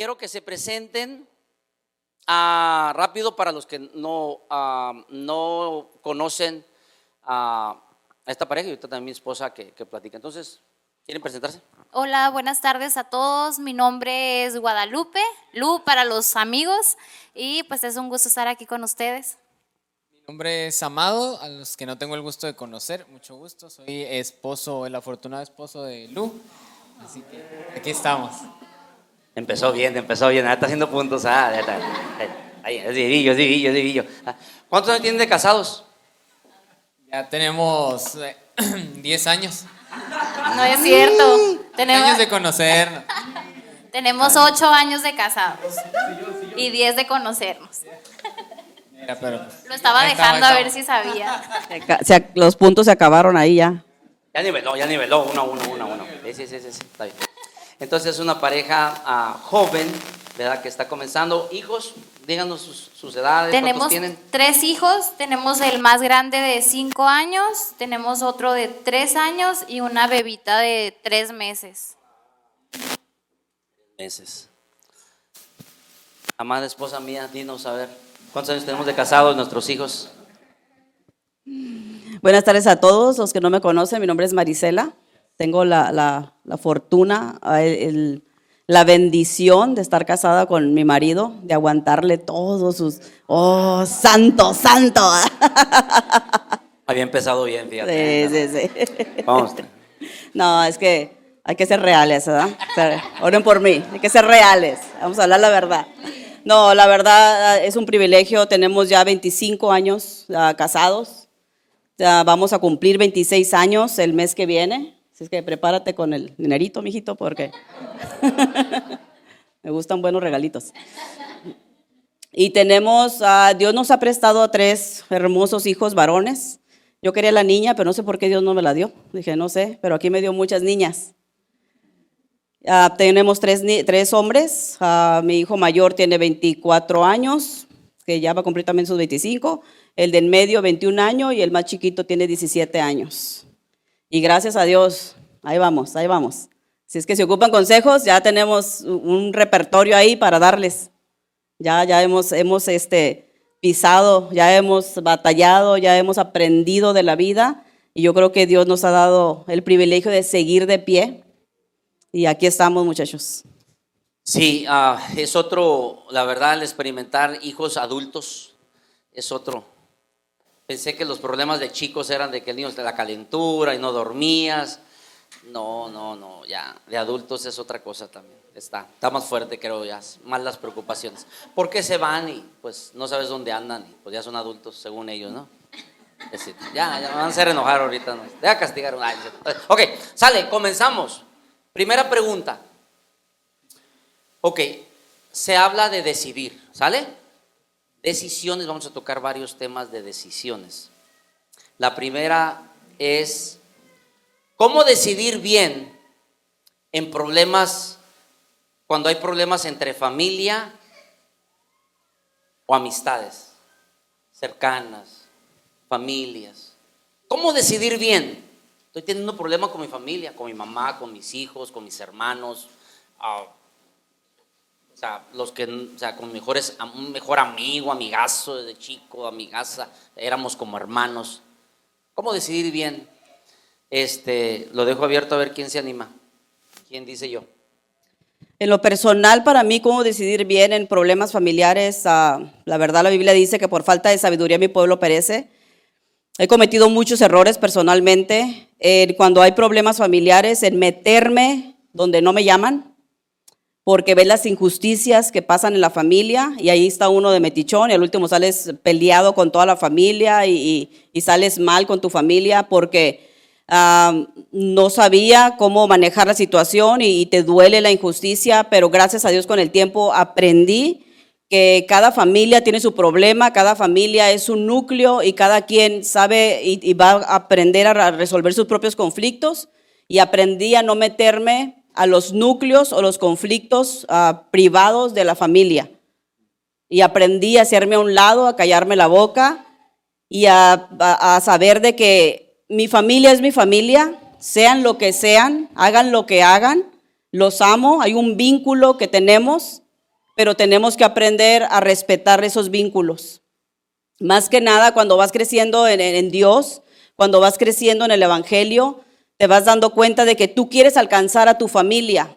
quiero que se presenten ah, rápido para los que no, ah, no conocen a esta pareja y ahorita también mi esposa que, que platica. Entonces, ¿quieren presentarse? Hola, buenas tardes a todos. Mi nombre es Guadalupe, Lu para los amigos, y pues es un gusto estar aquí con ustedes. Mi nombre es Amado, a los que no tengo el gusto de conocer, mucho gusto. Soy esposo, el afortunado esposo de Lu, así que aquí estamos. Empezó bien, empezó bien, ahora está haciendo puntos. Ah, ya está. Ahí, es divillo, es divillo, es divillo. Ah, ¿Cuántos años tienen de casados? Ya tenemos eh, 10 años. No es cierto. 10 Tenemos, años de conocernos. tenemos ocho años de casados y diez de conocernos. Mira, pero Lo estaba dejando a ver si sabía. Los puntos se acabaron ahí ya. Ya niveló, ya niveló, uno, uno, uno, uno. Sí, sí, sí, sí, está bien. Entonces es una pareja ah, joven, ¿verdad? Que está comenzando. Hijos, díganos sus, sus edades, Tenemos ¿cuántos tienen? tres hijos, tenemos el más grande de cinco años, tenemos otro de tres años y una bebita de tres meses. Meses. Amada esposa mía, dinos a ver, ¿cuántos años tenemos de casados nuestros hijos? Buenas tardes a todos los que no me conocen. Mi nombre es Marisela. Tengo la, la- la fortuna, ah, el- el- la bendición de estar casada con mi marido, de aguantarle todos sus... ¡Oh, santo, santo! Había empezado bien, fíjate. Sí, sí, sí. Vamos. No, es que hay que ser reales, ¿verdad? Oren por mí, hay que ser reales. Vamos a hablar la verdad. No, la verdad ah, es un privilegio. Tenemos ya 25 años ah, casados. Ya vamos a cumplir 26 años el mes que viene. Así es que prepárate con el dinerito, mijito, porque me gustan buenos regalitos. Y tenemos, ah, Dios nos ha prestado a tres hermosos hijos varones. Yo quería la niña, pero no sé por qué Dios no me la dio. Dije, no sé, pero aquí me dio muchas niñas. Ah, tenemos tres, tres hombres. Ah, mi hijo mayor tiene 24 años, que ya va a cumplir también sus 25. El de en medio, 21 años, y el más chiquito tiene 17 años. Y gracias a Dios, ahí vamos, ahí vamos. Si es que se ocupan consejos, ya tenemos un repertorio ahí para darles. Ya, ya hemos, hemos este, pisado, ya hemos batallado, ya hemos aprendido de la vida y yo creo que Dios nos ha dado el privilegio de seguir de pie y aquí estamos muchachos. Sí, ah, es otro, la verdad, el experimentar hijos adultos es otro. Pensé que los problemas de chicos eran de que el niño de la calentura y no dormías. No, no, no, ya, de adultos es otra cosa también. Está, está más fuerte, creo, ya, más las preocupaciones. ¿Por qué se van y pues no sabes dónde andan? Y, pues ya son adultos, según ellos, ¿no? Decir, ya, ya van a hacer enojar ahorita. ¿no? Deja castigar. Ay, ok, sale, comenzamos. Primera pregunta. Ok, se habla de decidir, ¿sale? Decisiones, vamos a tocar varios temas de decisiones. La primera es cómo decidir bien en problemas, cuando hay problemas entre familia o amistades cercanas, familias. ¿Cómo decidir bien? Estoy teniendo un problema con mi familia, con mi mamá, con mis hijos, con mis hermanos. ah, sea, los que, o sea, con mejores, un mejor amigo, amigazo desde chico, amigaza, éramos como hermanos. ¿Cómo decidir bien? Este, lo dejo abierto a ver quién se anima. ¿Quién dice yo? En lo personal, para mí, cómo decidir bien en problemas familiares, ah, la verdad la Biblia dice que por falta de sabiduría mi pueblo perece. He cometido muchos errores personalmente cuando hay problemas familiares en meterme donde no me llaman, porque ves las injusticias que pasan en la familia y ahí está uno de metichón y al último sales peleado con toda la familia y, y- sales mal con tu familia porque ah, no sabía cómo manejar la situación y, y te duele la injusticia, pero gracias a Dios con el tiempo aprendí que cada familia tiene su problema, cada familia es un núcleo y cada quien sabe y, va a aprender a resolver sus propios conflictos y aprendí a no meterme a los núcleos o los conflictos ah, privados de la familia. Y aprendí a hacerme a un lado, a callarme la boca y a, saber de que mi familia es mi familia, sean lo que sean, hagan lo que hagan, los amo, hay un vínculo que tenemos pero tenemos que aprender a respetar esos vínculos. Más que nada, cuando vas creciendo en, en- en Dios, cuando vas creciendo en el Evangelio, te vas dando cuenta de que tú quieres alcanzar a tu familia,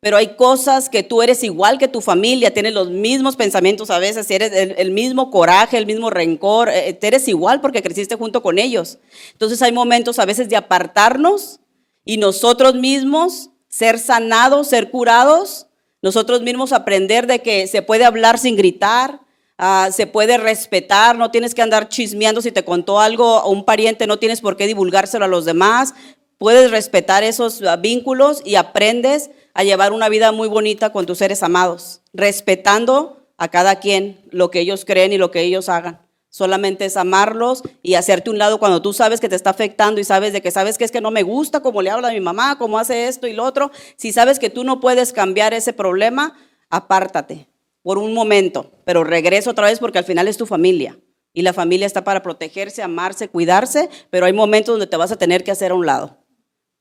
pero hay cosas que tú eres igual que tu familia, tienes los mismos pensamientos a veces, eres el, mismo coraje, el mismo rencor, eh, te eres igual porque creciste junto con ellos. Entonces hay momentos a veces de apartarnos y nosotros mismos ser sanados, ser curados, nosotros mismos aprender de que se puede hablar sin gritar, ah, se puede respetar, no tienes que andar chismeando si te contó algo un pariente, no tienes por qué divulgárselo a los demás, puedes respetar esos ah, vínculos y aprendes a llevar una vida muy bonita con tus seres amados, respetando a cada quien lo que ellos creen y lo que ellos hagan. Solamente es amarlos y hacerte un lado cuando tú sabes que te está afectando y sabes de que sabes que es que no me gusta cómo le habla a mi mamá, cómo hace esto y lo otro. Si sabes que tú no puedes cambiar ese problema, apártate por un momento, pero regresa otra vez porque al final es tu familia. Y la familia está para protegerse, amarse, cuidarse, pero hay momentos donde te vas a tener que hacer a un lado.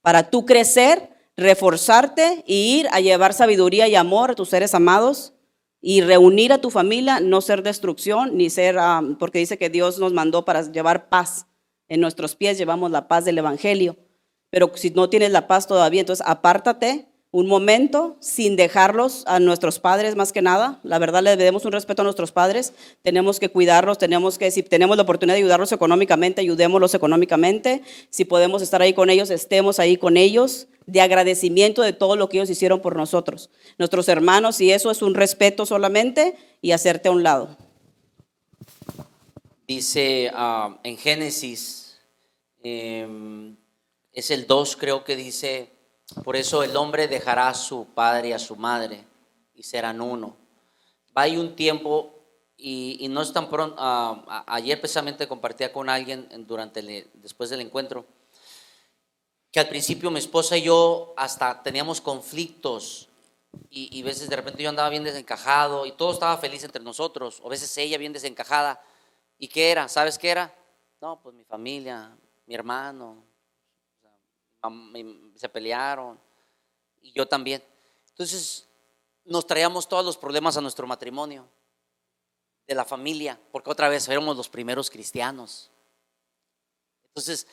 Para tú crecer, reforzarte y ir a llevar sabiduría y amor a tus seres amados y reunir a tu familia, no ser destrucción, ni ser, ah, porque dice que Dios nos mandó para llevar paz. En nuestros pies llevamos la paz del Evangelio. Pero si no tienes la paz todavía, entonces apártate un momento sin dejarlos a nuestros padres más que nada. La verdad le debemos un respeto a nuestros padres. Tenemos que cuidarlos, tenemos que, si tenemos la oportunidad de ayudarlos económicamente, ayudémoslos económicamente. Si podemos estar ahí con ellos, estemos ahí con ellos, de agradecimiento de todo lo que ellos hicieron por nosotros. Nuestros hermanos, y eso es un respeto solamente y hacerte a un lado. Dice ah, en Génesis, em, es el 2 creo que dice, por eso el hombre dejará a su padre y a su madre y serán uno. Va ahí un tiempo y, no es tan pronto, ah, ayer precisamente compartía con alguien en- durante después del encuentro, que al principio mi esposa y yo hasta teníamos conflictos y, y veces de repente yo andaba bien desencajado y todo estaba feliz entre nosotros, o veces ella bien desencajada. ¿Y qué era? ¿Sabes qué era? No, pues mi familia, mi hermano, o sea, mam- mi- se pelearon y yo también. Entonces nos traíamos todos los problemas a nuestro matrimonio, de la familia, porque otra vez éramos los primeros cristianos. Entonces,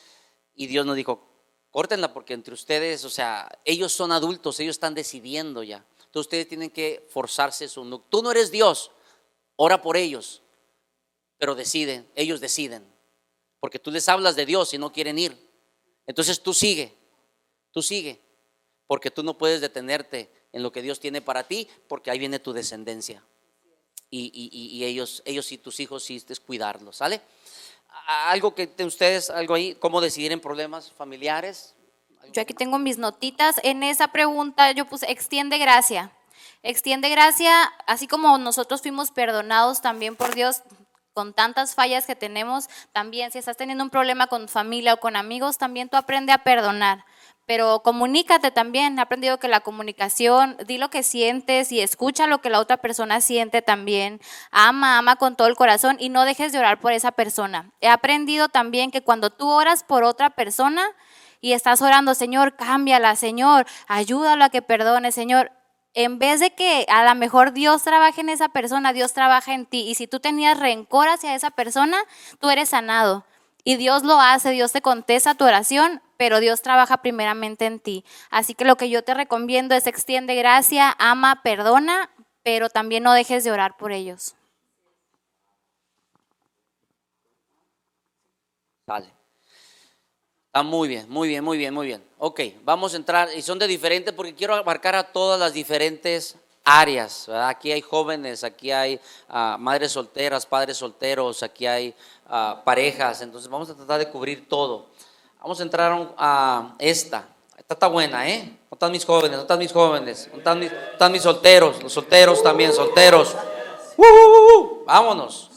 y Dios nos dijo, córtenla porque entre ustedes, o sea, ellos son adultos, ellos están decidiendo ya. Entonces ustedes tienen que forzarse su... Tú no eres Dios, ora por ellos, pero deciden, ellos deciden, porque tú les hablas de Dios y no quieren ir. Entonces tú sigue, tú sigue, porque tú no puedes detenerte en lo que Dios tiene para ti, porque ahí viene tu descendencia. Y, y- y- ellos, ellos y tus hijos sí es cuidarlos, ¿sale? Algo que te- ustedes, algo ahí, cómo decidir en problemas familiares. Yo aquí tengo mis notitas. En esa pregunta yo puse, extiende gracia. Extiende gracia, así como nosotros fuimos perdonados también por Dios con tantas fallas que tenemos, también si estás teniendo un problema con familia o con amigos, también tú aprende a perdonar. Pero comunícate también. He aprendido que la comunicación, di lo que sientes y escucha lo que la otra persona siente también. Ama, ama con todo el corazón y no dejes de orar por esa persona. He aprendido también que cuando tú oras por otra persona, y estás orando, Señor, cámbiala, Señor, ayúdalo a que perdone, Señor. En vez de que a lo mejor Dios trabaje en esa persona, Dios trabaja en ti. Y si tú tenías rencor hacia esa persona, tú eres sanado. Y Dios lo hace, Dios te contesta tu oración, pero Dios trabaja primeramente en ti. Así que lo que yo te recomiendo es extiende gracia, ama, perdona, pero también no dejes de orar por ellos. Sale. Está muy bien, muy bien, muy bien, muy bien. Ok, vamos a entrar, y son de diferentes porque quiero abarcar a todas las diferentes áreas. Aquí hay jóvenes, aquí hay ah, madres solteras, padres solteros, aquí hay ah, parejas, entonces vamos a tratar de cubrir todo. Vamos a entrar a esta. Esta está buena, ¿eh? ¿Dónde están mis jóvenes? ¿Dónde están mis jóvenes? ¿Dónde están mis, dónde están mis solteros? Los solteros también, solteros. ¡Uh, uh, uh! Vámonos.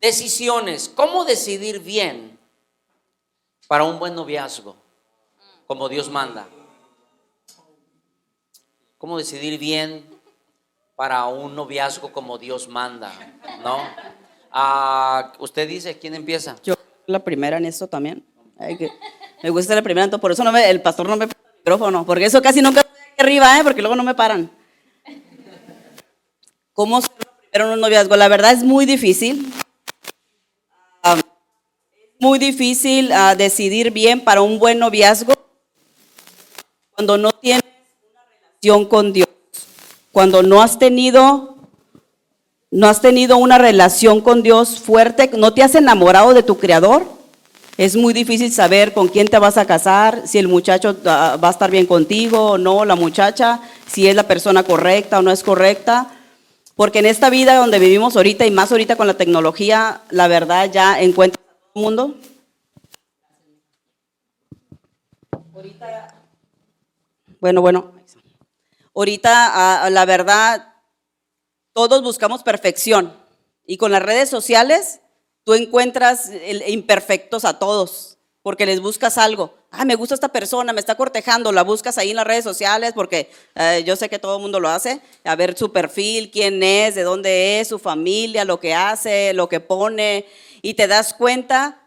Decisiones. ¿Cómo decidir bien para un buen noviazgo? Como Dios manda. ¿Cómo decidir bien para un noviazgo como Dios manda? ¿No? Ah, usted dice, ¿quién empieza? Yo la primera en esto también. Ay, que- me gusta la primera, entonces por eso no me, el pastor no me pone el micrófono, porque eso casi nunca estoy aquí arriba, ¿eh? porque luego no me paran. ¿Cómo ser primero en un noviazgo? La verdad es muy difícil. Es muy difícil ah, decidir bien para un buen noviazgo cuando no tienes una relación con Dios, cuando no has tenido no has tenido una relación con Dios fuerte, no te has enamorado de tu creador. Es muy difícil saber con quién te vas a casar, si el muchacho ah, va a estar bien contigo o no, la muchacha, si es la persona correcta o no es correcta. Porque en esta vida donde vivimos ahorita y más ahorita con la tecnología, la verdad ya encuentras a todo el mundo. Bueno, bueno, ahorita ah, la verdad todos buscamos perfección y con las redes sociales tú encuentras imperfectos a todos porque les buscas algo. Ah, me gusta esta persona, me está cortejando, la buscas ahí en las redes sociales porque eh, yo sé que todo el mundo lo hace, a ver su perfil, quién es, de dónde es, su familia, lo que hace, lo que pone, y te das cuenta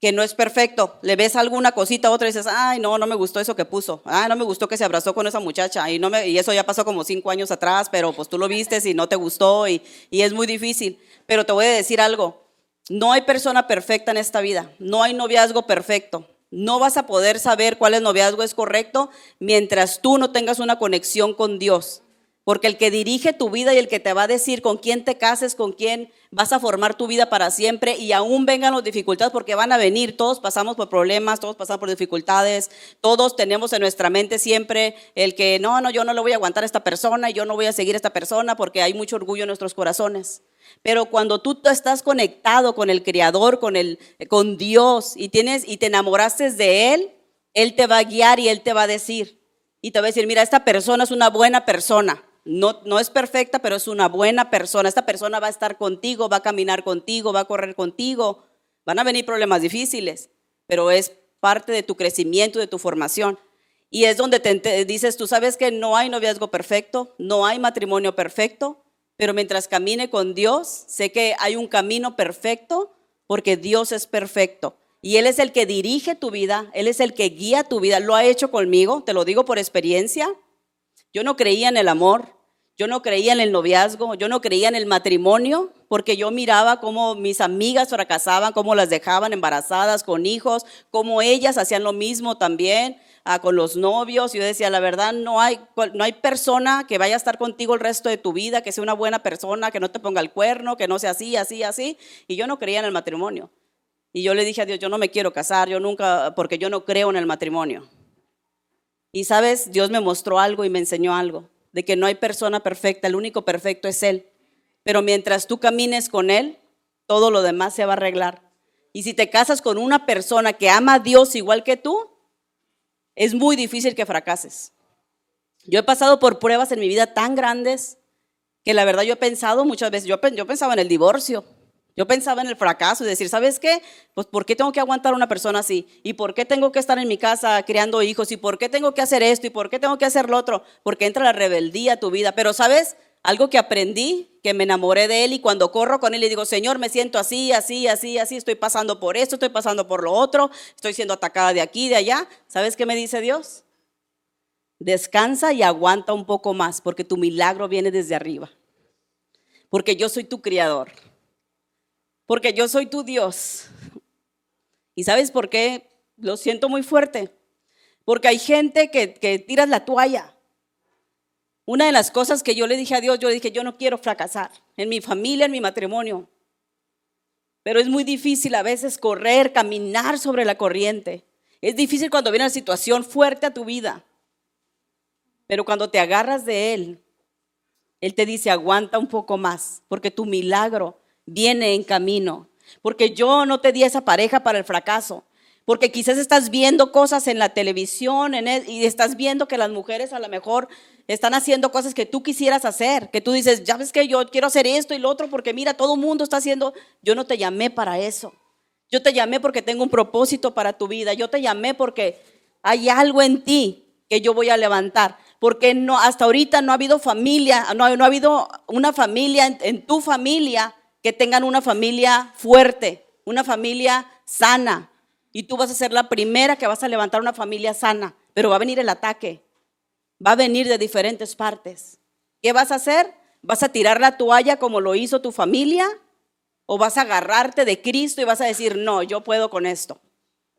que no es perfecto. Le ves alguna cosita, otra y dices, ay, no, no me gustó eso que puso. Ay, no me gustó que se abrazó con esa muchacha. Y, no me, y eso ya pasó como cinco años atrás, pero pues tú lo viste y no te gustó y, y es muy difícil. Pero te voy a decir algo, no hay persona perfecta en esta vida, no hay noviazgo perfecto. No vas a poder saber cuál es noviazgo es correcto mientras tú no tengas una conexión con Dios. Porque el que dirige tu vida y el que te va a decir con quién te cases, con quién vas a formar tu vida para siempre y aún vengan las dificultades porque van a venir, todos pasamos por problemas, todos pasamos por dificultades, todos tenemos en nuestra mente siempre el que no, no, yo no le voy a aguantar a esta persona yo no voy a seguir a esta persona porque hay mucho orgullo en nuestros corazones. Pero cuando tú estás conectado con el Creador, con, el, con Dios y, tienes, y te enamoraste de Él, Él te va a guiar y Él te va a decir. Y te va a decir, mira, esta persona es una buena persona. No, es perfecta, pero es una buena persona. Esta persona va a estar contigo, va a caminar contigo, va a correr contigo. Van a venir problemas difíciles, pero es parte de tu crecimiento, de tu formación. Y es donde te dices, tú sabes que no hay noviazgo perfecto, no hay matrimonio perfecto, pero mientras camine con Dios, sé que hay un camino perfecto porque Dios es perfecto. Y Él es el que dirige tu vida, Él es el que guía tu vida. Lo ha hecho conmigo, te lo digo por experiencia. Yo no creía en el amor, yo no creía en el noviazgo, yo no creía en el matrimonio, porque yo miraba cómo mis amigas fracasaban, cómo las dejaban embarazadas con hijos, cómo ellas hacían lo mismo también ah, con los novios. Yo decía, la verdad, no hay, no hay persona que vaya a estar contigo el resto de tu vida, que sea una buena persona, que no te ponga el cuerno, que no sea así, así, así. Y yo no creía en el matrimonio. Y yo le dije a Dios, yo no me quiero casar, yo nunca, porque yo no creo en el matrimonio. Y sabes, Dios me mostró algo y me enseñó algo de que no hay persona perfecta, el único perfecto es Él. Pero mientras tú camines con Él, todo lo demás se va a arreglar. Y si te casas con una persona que ama a Dios igual que tú, es muy difícil que fracases. Yo he pasado por pruebas en mi vida tan grandes que la verdad yo he pensado muchas veces, yo, yo pensaba en el divorcio, yo pensaba en el fracaso y decir, ¿sabes qué? Pues ¿por qué tengo que aguantar a una persona así? ¿Y por qué tengo que estar en mi casa criando hijos? ¿Y por qué tengo que hacer esto? ¿Y por qué tengo que hacer lo otro? Porque entra la rebeldía a tu vida. Pero ¿sabes? Algo que aprendí, que me enamoré de él y cuando corro con él y digo, Señor, me siento así, así, así, así, estoy pasando por esto, estoy pasando por lo otro, estoy siendo atacada de aquí, de allá. ¿Sabes qué me dice Dios? Descansa y aguanta un poco más porque tu milagro viene desde arriba. Porque yo soy tu criador porque yo soy tu Dios. ¿Y sabes por qué? Lo siento muy fuerte. Porque hay gente que, que tiras la toalla. Una de las cosas que yo le dije a Dios, yo dije, yo no quiero fracasar en mi familia, en mi matrimonio. Pero es muy difícil a veces correr, caminar sobre la corriente. Es difícil cuando viene una situación fuerte a tu vida. Pero cuando te agarras de Él, Él te dice, aguanta un poco más, porque tu milagro viene en camino. Porque yo no te di esa pareja para el fracaso. Porque quizás estás viendo cosas en la televisión e, y estás viendo que las mujeres a lo mejor están haciendo cosas que tú quisieras hacer. Que tú dices, ya ves que yo quiero hacer esto y lo otro porque mira, todo el mundo está haciendo. Yo no te llamé para eso. Yo te llamé porque tengo un propósito para tu vida. Yo te llamé porque hay algo en ti que yo voy a levantar. Porque no, hasta ahorita no ha habido familia, no, ha habido una familia en tu familia que tengan una familia fuerte, una familia sana. Y tú vas a ser la primera que vas a levantar una familia sana, pero va a venir el ataque, va a venir de diferentes partes. ¿Qué vas a hacer? ¿Vas a tirar la toalla como lo hizo tu familia? ¿O vas a agarrarte de Cristo y vas a decir, no, yo puedo con esto?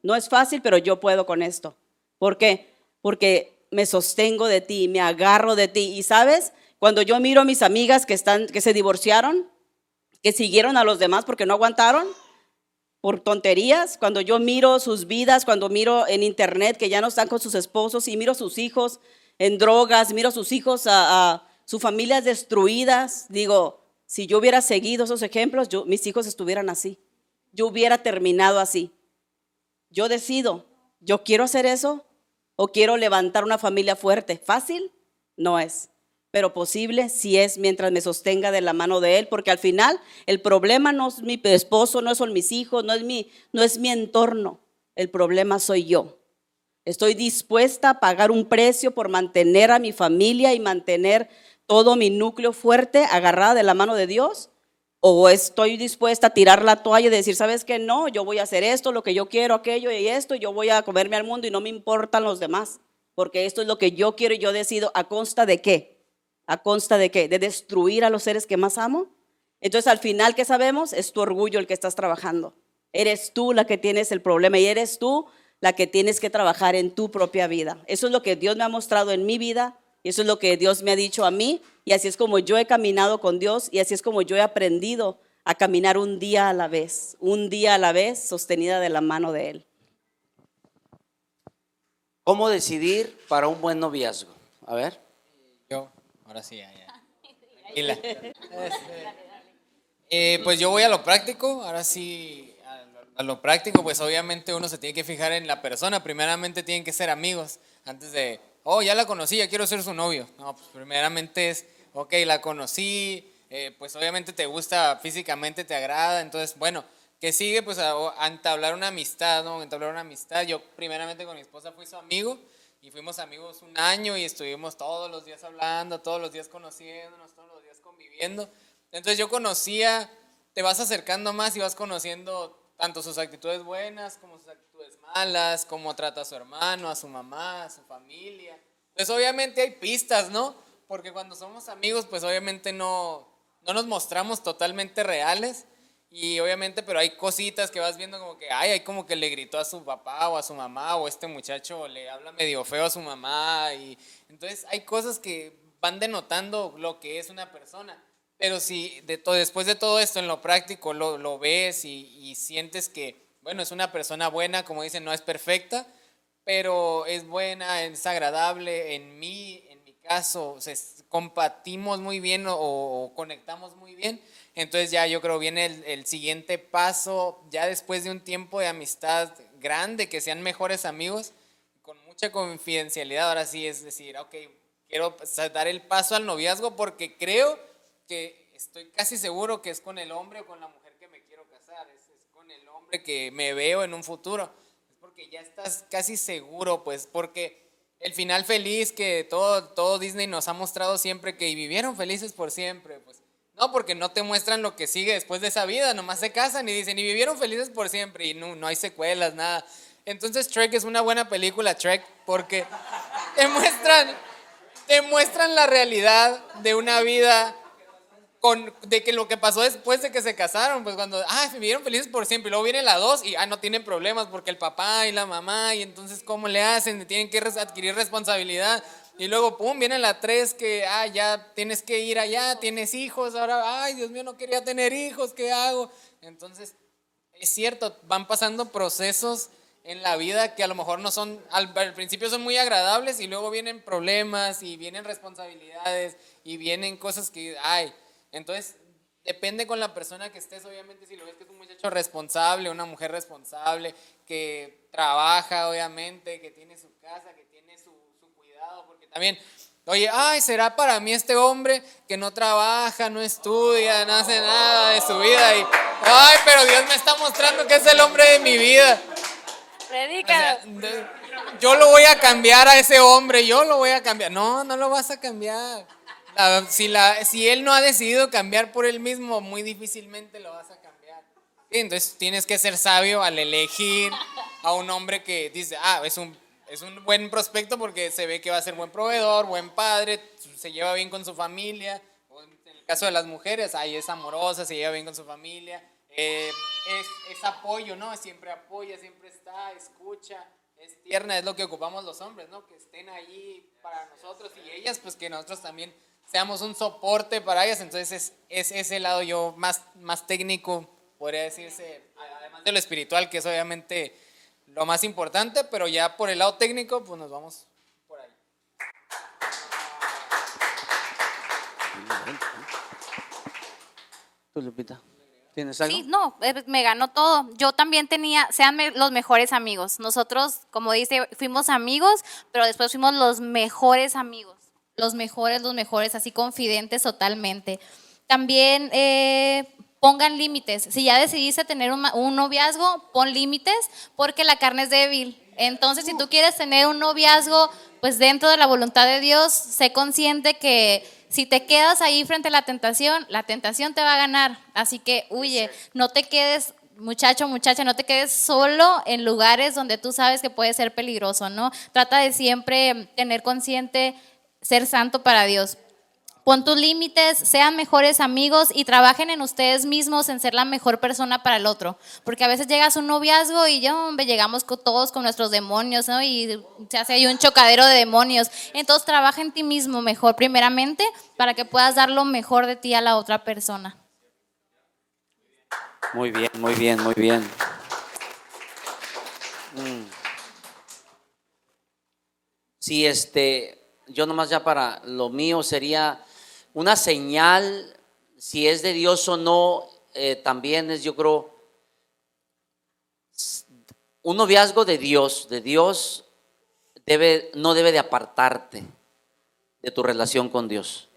No es fácil, pero yo puedo con esto. ¿Por qué? Porque me sostengo de ti, me agarro de ti. Y sabes, cuando yo miro a mis amigas que, están, que se divorciaron, que siguieron a los demás porque no aguantaron por tonterías, cuando yo miro sus vidas, cuando miro en internet que ya no están con sus esposos y miro sus hijos en drogas, miro sus hijos, a, a sus familias destruidas, digo, si yo hubiera seguido esos ejemplos, yo, mis hijos estuvieran así, yo hubiera terminado así. Yo decido, yo quiero hacer eso o quiero levantar una familia fuerte. ¿Fácil? No es pero posible si es mientras me sostenga de la mano de Él, porque al final el problema no es mi esposo, no son mis hijos, no es mi, no es mi entorno, el problema soy yo. Estoy dispuesta a pagar un precio por mantener a mi familia y mantener todo mi núcleo fuerte agarrada de la mano de Dios. O estoy dispuesta a tirar la toalla y decir, ¿sabes qué? No, yo voy a hacer esto, lo que yo quiero, aquello y esto, yo voy a comerme al mundo y no me importan los demás, porque esto es lo que yo quiero y yo decido a consta de qué ¿A consta de qué? ¿De destruir a los seres que más amo? Entonces al final, ¿qué sabemos? Es tu orgullo el que estás trabajando. Eres tú la que tienes el problema y eres tú la que tienes que trabajar en tu propia vida. Eso es lo que Dios me ha mostrado en mi vida y eso es lo que Dios me ha dicho a mí y así es como yo he caminado con Dios y así es como yo he aprendido a caminar un día a la vez, un día a la vez sostenida de la mano de Él. ¿Cómo decidir para un buen noviazgo? A ver. Ahora sí, ya, ya. Eh, pues yo voy a lo práctico, ahora sí, a lo, práctico, pues obviamente uno se tiene que fijar en la persona, primeramente tienen que ser amigos, antes de, oh, ya la conocí, ya quiero ser su novio. No, pues primeramente es, ok, la conocí, eh, pues obviamente te gusta físicamente, te agrada, entonces, bueno, ¿qué sigue? Pues a, a entablar una amistad, ¿no? Entablar una amistad. Yo primeramente con mi esposa fui su amigo, y fuimos amigos un año y estuvimos todos los días hablando, todos los días conociéndonos, todos los días conviviendo. Entonces yo conocía, te vas acercando más y vas conociendo tanto sus actitudes buenas como sus actitudes malas, cómo trata a su hermano, a su mamá, a su familia. Entonces obviamente hay pistas, ¿no? Porque cuando somos amigos, pues obviamente no, no nos mostramos totalmente reales, y obviamente, pero hay cositas que vas viendo como que, ay, hay como que le gritó a su papá o a su mamá, o este muchacho le habla medio feo a su mamá. Y entonces hay cosas que van denotando lo que es una persona. Pero si después de todo esto en lo práctico lo, lo ves y, sientes que, bueno, es una persona buena, como dicen, no es perfecta, pero es buena, es agradable, en mí, en mi caso, o sea, compartimos muy bien o conectamos muy bien, entonces ya yo creo viene el, siguiente paso, ya después de un tiempo de amistad grande, que sean mejores amigos, con mucha confidencialidad, ahora sí es decir, ok, quiero dar el paso al noviazgo porque creo que estoy casi seguro que es con el hombre o con la mujer que me quiero casar, es, es con el hombre que me veo en un futuro, es porque ya estás casi seguro, pues porque el final feliz que todo, todo Disney nos ha mostrado siempre que vivieron felices por siempre, pues no, porque no te muestran lo que sigue después de esa vida, nomás se casan y dicen, y vivieron felices por siempre, y no, no hay secuelas, nada. Entonces Trek es una buena película, Trek, porque te muestran, te muestran la realidad de una vida con, de que lo que pasó después de que se casaron, pues cuando, ah, vivieron felices por siempre, y luego viene la dos y, ah, no tienen problemas porque el papá y la mamá, y entonces, ¿cómo le hacen? Tienen que adquirir responsabilidad. Y luego, pum, viene la tres que, ah, ya tienes que ir allá, tienes hijos, ahora, ay, Dios mío, no quería tener hijos, ¿qué hago? Entonces, es cierto, van pasando procesos en la vida que a lo mejor no son, al, principio son muy agradables y luego vienen problemas y vienen responsabilidades y vienen cosas que, ay, entonces depende con la persona que estés, obviamente, si lo ves que es un muchacho responsable, una mujer responsable, que trabaja, obviamente, que tiene su casa, que también, oye, ay, ¿será para mí este hombre que no trabaja, no estudia, no hace nada de su vida? Y, ay, pero Dios me está mostrando que es el hombre de mi vida. Predica. yo lo voy a cambiar a ese hombre, yo lo voy a cambiar. No, no lo vas a cambiar. si, la, si él no ha decidido cambiar por él mismo, muy difícilmente lo vas a cambiar. Entonces tienes que ser sabio al elegir a un hombre que dice, ah, es un es un buen prospecto porque se ve que va a ser buen proveedor, buen padre, se lleva bien con su familia, en el caso de las mujeres, ahí es amorosa, se lleva bien con su familia, eh, es, es apoyo, ¿no? Siempre apoya, siempre está, escucha, es tierna, es lo que ocupamos los hombres, ¿no? Que estén ahí para nosotros y ellas, pues que nosotros también seamos un soporte para ellas. Entonces es, es ese lado yo más, más técnico, podría decirse, además de lo espiritual, que es obviamente lo más importante, pero ya por el lado técnico, pues nos vamos por ahí. ¿Tú, Lupita? ¿Tienes algo? Sí, no, eh, me ganó todo. Yo también tenía, sean los mejores amigos. Nosotros, como dice, fuimos amigos, pero después fuimos los mejores amigos. Los mejores, los mejores, así confidentes totalmente. También eh, pongan límites. Si ya decidiste tener un, noviazgo, pon límites porque la carne es débil. Entonces, si tú quieres tener un noviazgo, pues dentro de la voluntad de Dios, sé consciente que si te quedas ahí frente a la tentación, la tentación te va a ganar. Así que huye, no te quedes, muchacho, muchacha, no te quedes solo en lugares donde tú sabes que puede ser peligroso, ¿no? Trata de siempre tener consciente ser santo para Dios. Pon tus límites, sean mejores amigos y trabajen en ustedes mismos en ser la mejor persona para el otro. Porque a veces llegas a un noviazgo y hombre, llegamos todos con nuestros demonios, ¿no? Y se hace ahí un chocadero de demonios. Entonces trabaja en ti mismo mejor, primeramente, para que puedas dar lo mejor de ti a la otra persona. Muy bien, muy bien, muy bien. Mm. Sí, este, yo nomás ya para lo mío sería una señal, si es de Dios o no, eh, también es, yo creo, un noviazgo de Dios, de Dios, debe, no debe de apartarte de tu relación con Dios.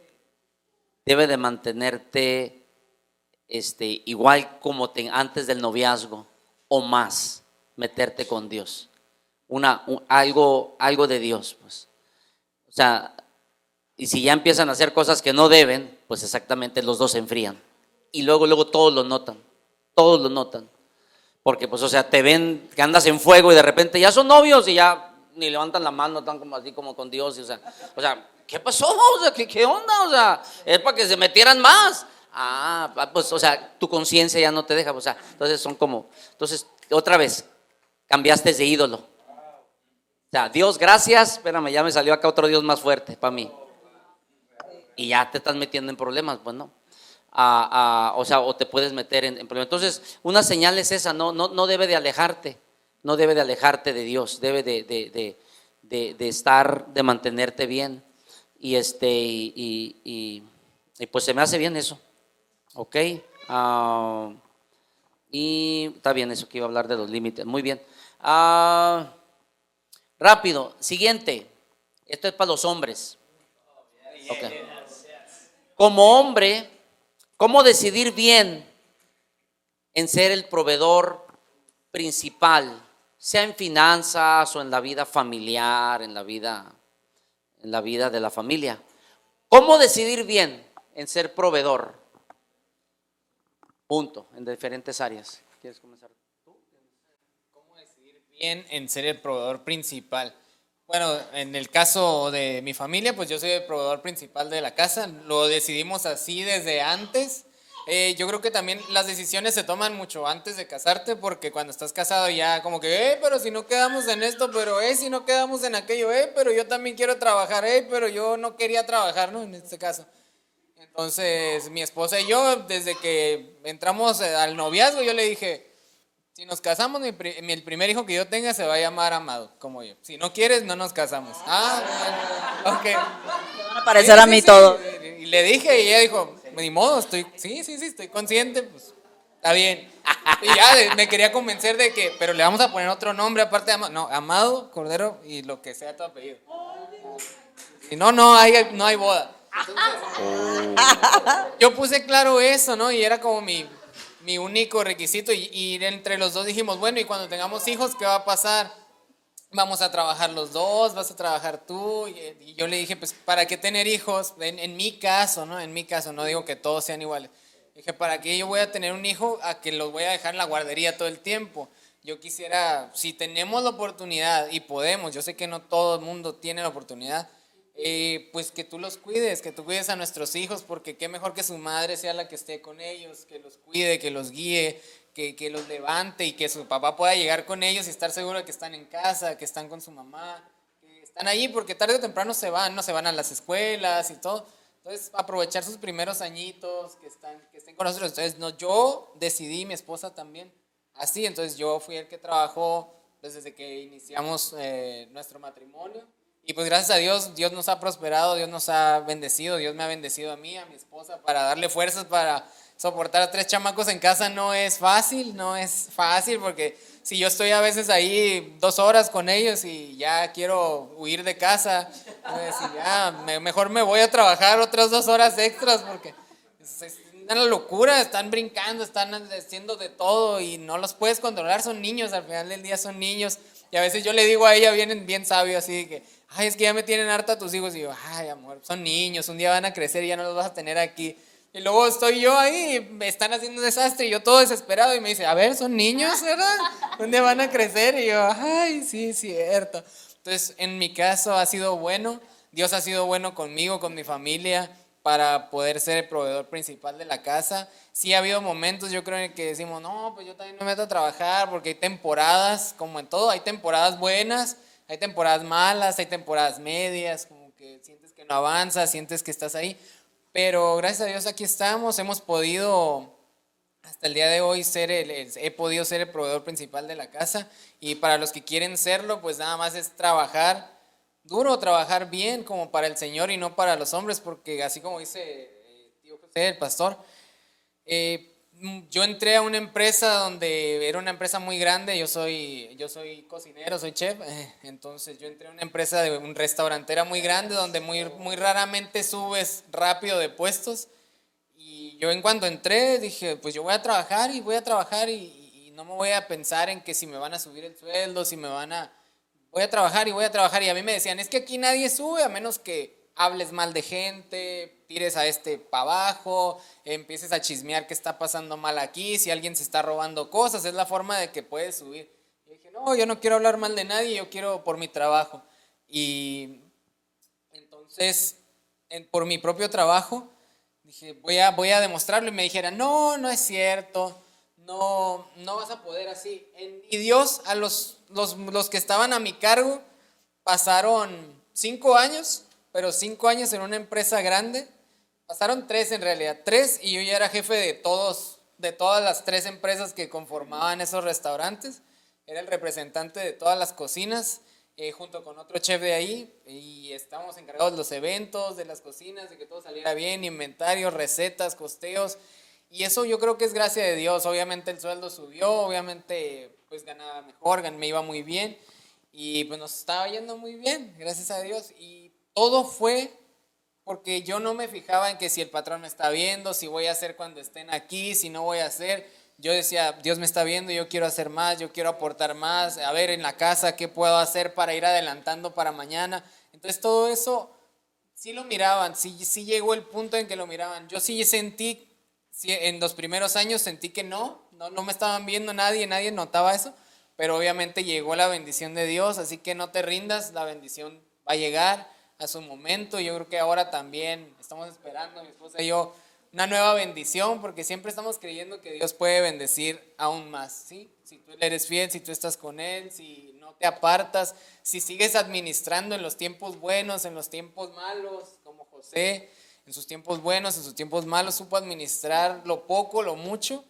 Debe de mantenerte este, igual como te- antes del noviazgo o más, meterte con Dios. Una, un- algo, algo de Dios, pues. O sea, y si ya empiezan a hacer cosas que no deben, pues exactamente los dos se enfrían. Y luego, luego todos lo notan, todos lo notan. Porque, pues, o sea, te ven que andas en fuego y de repente ya son novios y ya ni levantan la mano, están como así como con Dios. O, sea, o sea, ¿qué pasó? O sea, ¿qué, qué onda? O sea, es para que se metieran más. Ah, pues, o sea, tu conciencia ya no te deja. O sea, entonces son como, entonces, otra vez, cambiaste de ídolo. O sea, Dios, gracias. Espérame, ya me salió acá otro Dios más fuerte para mí. Y ya te estás metiendo en problemas, pues no. O sea, o te puedes meter en, problemas. Entonces, una señal es esa, no, no, no debe de alejarte, no debe de alejarte de Dios, debe de, de, de, estar, de mantenerte bien. Y este, y, pues se me hace bien eso. ¿Ok? Ah, y está bien eso que iba a hablar de los límites. Muy bien. Ah, rápido. Siguiente. Esto es para los hombres. Ok. Como hombre, ¿cómo decidir bien en ser el proveedor principal, sea en finanzas o en la vida familiar, en la vida, en la vida de la familia? ¿Cómo decidir bien en ser proveedor? Punto, en diferentes áreas. ¿Quieres comenzar? bien en ser el proveedor principal. Bueno, en el caso de mi familia, pues yo soy el proveedor principal de la casa. Lo decidimos así desde antes. Eh, yo creo que también las decisiones se toman mucho antes de casarte, porque cuando estás casado ya como que, eh, pero si no quedamos en esto, pero eh, si no quedamos en aquello, eh, pero yo también quiero trabajar, eh, pero yo no quería trabajar, ¿no? En este caso. Entonces, mi esposa y yo, desde que entramos al noviazgo, yo le dije, si nos casamos, mi pri- mi- el primer hijo que yo tenga se va a llamar Amado, como yo. Si no quieres, no nos casamos. Ah, bueno, ok. Van a parecer a mí sí, todo. sí. Y le dije y ella dijo, ni modo, estoy, sí, sí, sí, estoy consciente, pues está bien. Y ya me quería convencer de que, pero le vamos a poner otro nombre aparte de Amado. No, Amado, Cordero y lo que sea tu apellido. Si no, no hay, no hay boda. Yo puse claro eso, ¿no? Y era como mi, mi único requisito. Y, y entre los dos dijimos, bueno, y cuando tengamos hijos, ¿qué va a pasar? Vamos a trabajar los dos, vas a trabajar tú. Y, yo le dije, pues, ¿para qué tener hijos? En, en mi caso, ¿no? En mi caso, no digo que todos sean iguales. Dije, ¿para qué yo voy a tener un hijo a que los voy a dejar en la guardería todo el tiempo? Yo quisiera, si tenemos la oportunidad y podemos, yo sé que no todo el mundo tiene la oportunidad, eh, pues que tú los cuides, que tú cuides a nuestros hijos, porque qué mejor que su madre sea la que esté con ellos, que los cuide, que los guíe, que, que los levante y que su papá pueda llegar con ellos y estar seguro de que están en casa, que están con su mamá, que están allí, porque tarde o temprano se van, no se van a las escuelas y todo. Entonces, aprovechar sus primeros añitos, que, están, que estén con nosotros. Entonces, no, yo decidí, mi esposa también, así. Entonces, yo fui el que trabajó desde que iniciamos eh, nuestro matrimonio. Y pues gracias a Dios, Dios nos ha prosperado, Dios nos ha bendecido, Dios me ha bendecido a mí, a mi esposa, para darle fuerzas para soportar a tres chamacos en casa. No es fácil, no es fácil porque si yo estoy a veces ahí dos horas con ellos y ya quiero huir de casa, ya, mejor me voy a trabajar otras dos horas extras porque es una locura, están brincando, están haciendo de todo y no los puedes controlar, son niños, al final del día son niños. Y a veces yo le digo a ella, vienen bien sabio, así que, ay, es que ya me tienen harta tus hijos. Y yo, ay, amor, son niños, un día van a crecer y ya no los vas a tener aquí. Y luego estoy yo ahí, me están haciendo un desastre y yo todo desesperado y me dice, a ver, son niños, ¿verdad? ¿Dónde van a crecer? Y yo, ay, sí, cierto. Entonces, en mi caso ha sido bueno, Dios ha sido bueno conmigo, con mi familia, para poder ser el proveedor principal de la casa. Sí ha habido momentos, yo creo, en que decimos, no, pues yo también me meto a trabajar porque hay temporadas, como en todo, hay temporadas buenas, hay temporadas malas, hay temporadas medias, como que sientes que no avanzas, sientes que estás ahí. Pero gracias a Dios aquí estamos, hemos podido hasta el día de hoy ser el, he podido ser el proveedor principal de la casa. Y para los que quieren serlo, pues nada más es trabajar duro, trabajar bien como para el Señor y no para los hombres, porque así como dice eh, tío José, el pastor, eh, yo entré a una empresa donde era una empresa muy grande, yo soy, yo soy cocinero, soy chef, entonces yo entré a una empresa de un restaurantera muy grande donde muy, muy raramente subes rápido de puestos. Y yo en cuanto entré dije, pues yo voy a trabajar y voy a trabajar y, no me voy a pensar en que si me van a subir el sueldo, si me van a... Voy a trabajar y voy a trabajar. Y a mí me decían, es que aquí nadie sube a menos que hables mal de gente, tires a este para abajo, empieces a chismear qué está pasando mal aquí, si alguien se está robando cosas, es la forma de que puedes subir. Y dije, no, yo no quiero hablar mal de nadie, yo quiero por mi trabajo. Y entonces, por mi propio trabajo, dije, voy a, voy a demostrarlo. Y me dijera, no, no es cierto, no, no vas a poder así. Y Dios, a los, los, los que estaban a mi cargo, pasaron cinco años pero cinco años en una empresa grande. Pasaron tres en realidad, tres y yo ya era jefe de todos, de todas las tres empresas que conformaban esos restaurantes. Era el representante de todas las cocinas, eh, junto con otro chef de ahí, y estábamos encargados de los eventos, de las cocinas, de que todo saliera bien, inventarios, recetas, costeos. Y eso yo creo que es gracia de Dios. Obviamente el sueldo subió, obviamente pues ganaba mejor, me iba muy bien y pues nos estaba yendo muy bien, gracias a Dios. Y todo fue porque yo no me fijaba en que si el patrón me está viendo, si voy a hacer cuando estén aquí, si no voy a hacer. Yo decía, Dios me está viendo, yo quiero hacer más, yo quiero aportar más, a ver en la casa qué puedo hacer para ir adelantando para mañana. Entonces todo eso sí lo miraban, sí, sí llegó el punto en que lo miraban. Yo sí sentí, en los primeros años sentí que no, no, no me estaban viendo nadie, nadie notaba eso, pero obviamente llegó la bendición de Dios, así que no te rindas, la bendición va a llegar a su momento. Yo creo que ahora también estamos esperando, mi esposa y yo, una nueva bendición, porque siempre estamos creyendo que Dios puede bendecir aún más, ¿sí? Si tú eres fiel, si tú estás con Él, si no te apartas, si sigues administrando en los tiempos buenos, en los tiempos malos, como José, en sus tiempos buenos, en sus tiempos malos, supo administrar lo poco, lo mucho,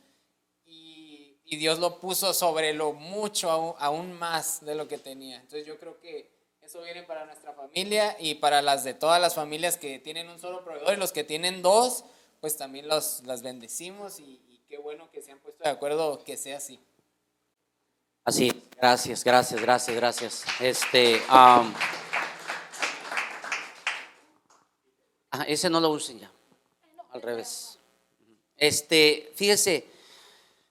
y, y Dios lo puso sobre lo mucho, aún, aún más de lo que tenía. Entonces yo creo que eso viene para nuestra familia y para las de todas las familias que tienen un solo proveedor y los que tienen dos, pues también los, las bendecimos y, qué bueno que se han puesto de acuerdo que sea así. Así, gracias, gracias, gracias, gracias. Este, um, ese no lo usen ya, al revés. Este, fíjese,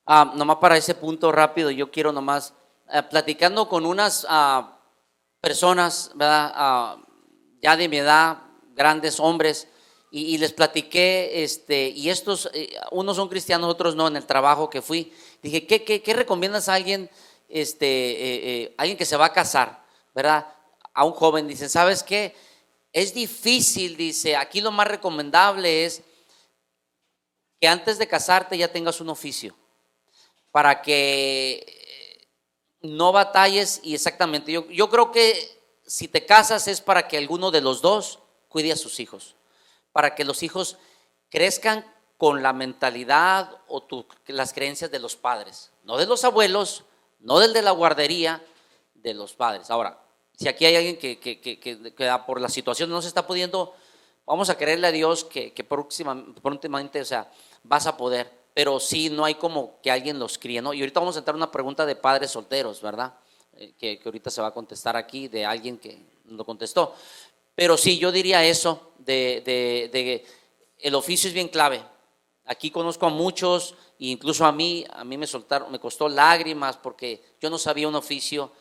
nomás para ese punto rápido, yo quiero nomás, eh, platicando con unas uh, personas, ¿verdad? Ah, ya de mi edad, grandes hombres, y, les platiqué, este, y estos, eh, unos son cristianos, otros no, en el trabajo que fui. Dije, ¿qué, qué, qué recomiendas a alguien, este, eh, eh, alguien que se va a casar, ¿verdad? A un joven, dicen, ¿sabes qué? es difícil, dice, aquí lo más recomendable es que antes de casarte ya tengas un oficio, para que no batalles y exactamente, yo, creo que si te casas es para que alguno de los dos cuide a sus hijos, para que los hijos crezcan con la mentalidad o las creencias de los padres, no de los abuelos, no del de la guardería, de los padres. Ahora, si aquí hay alguien que, que, que por la situación no se está pudiendo, vamos a creerle a Dios que, próximamente, o sea, vas a poder, pero sí no hay como que alguien los críe, ¿no? Y ahorita vamos a entrar una pregunta de padres solteros, ¿verdad? Eh, que, ahorita se va a contestar aquí de alguien que lo contestó. Pero sí, yo diría eso, de, de, de el oficio es bien clave. Aquí conozco a muchos, incluso a mí, a mí me soltaron, me costó lágrimas porque yo no sabía un oficio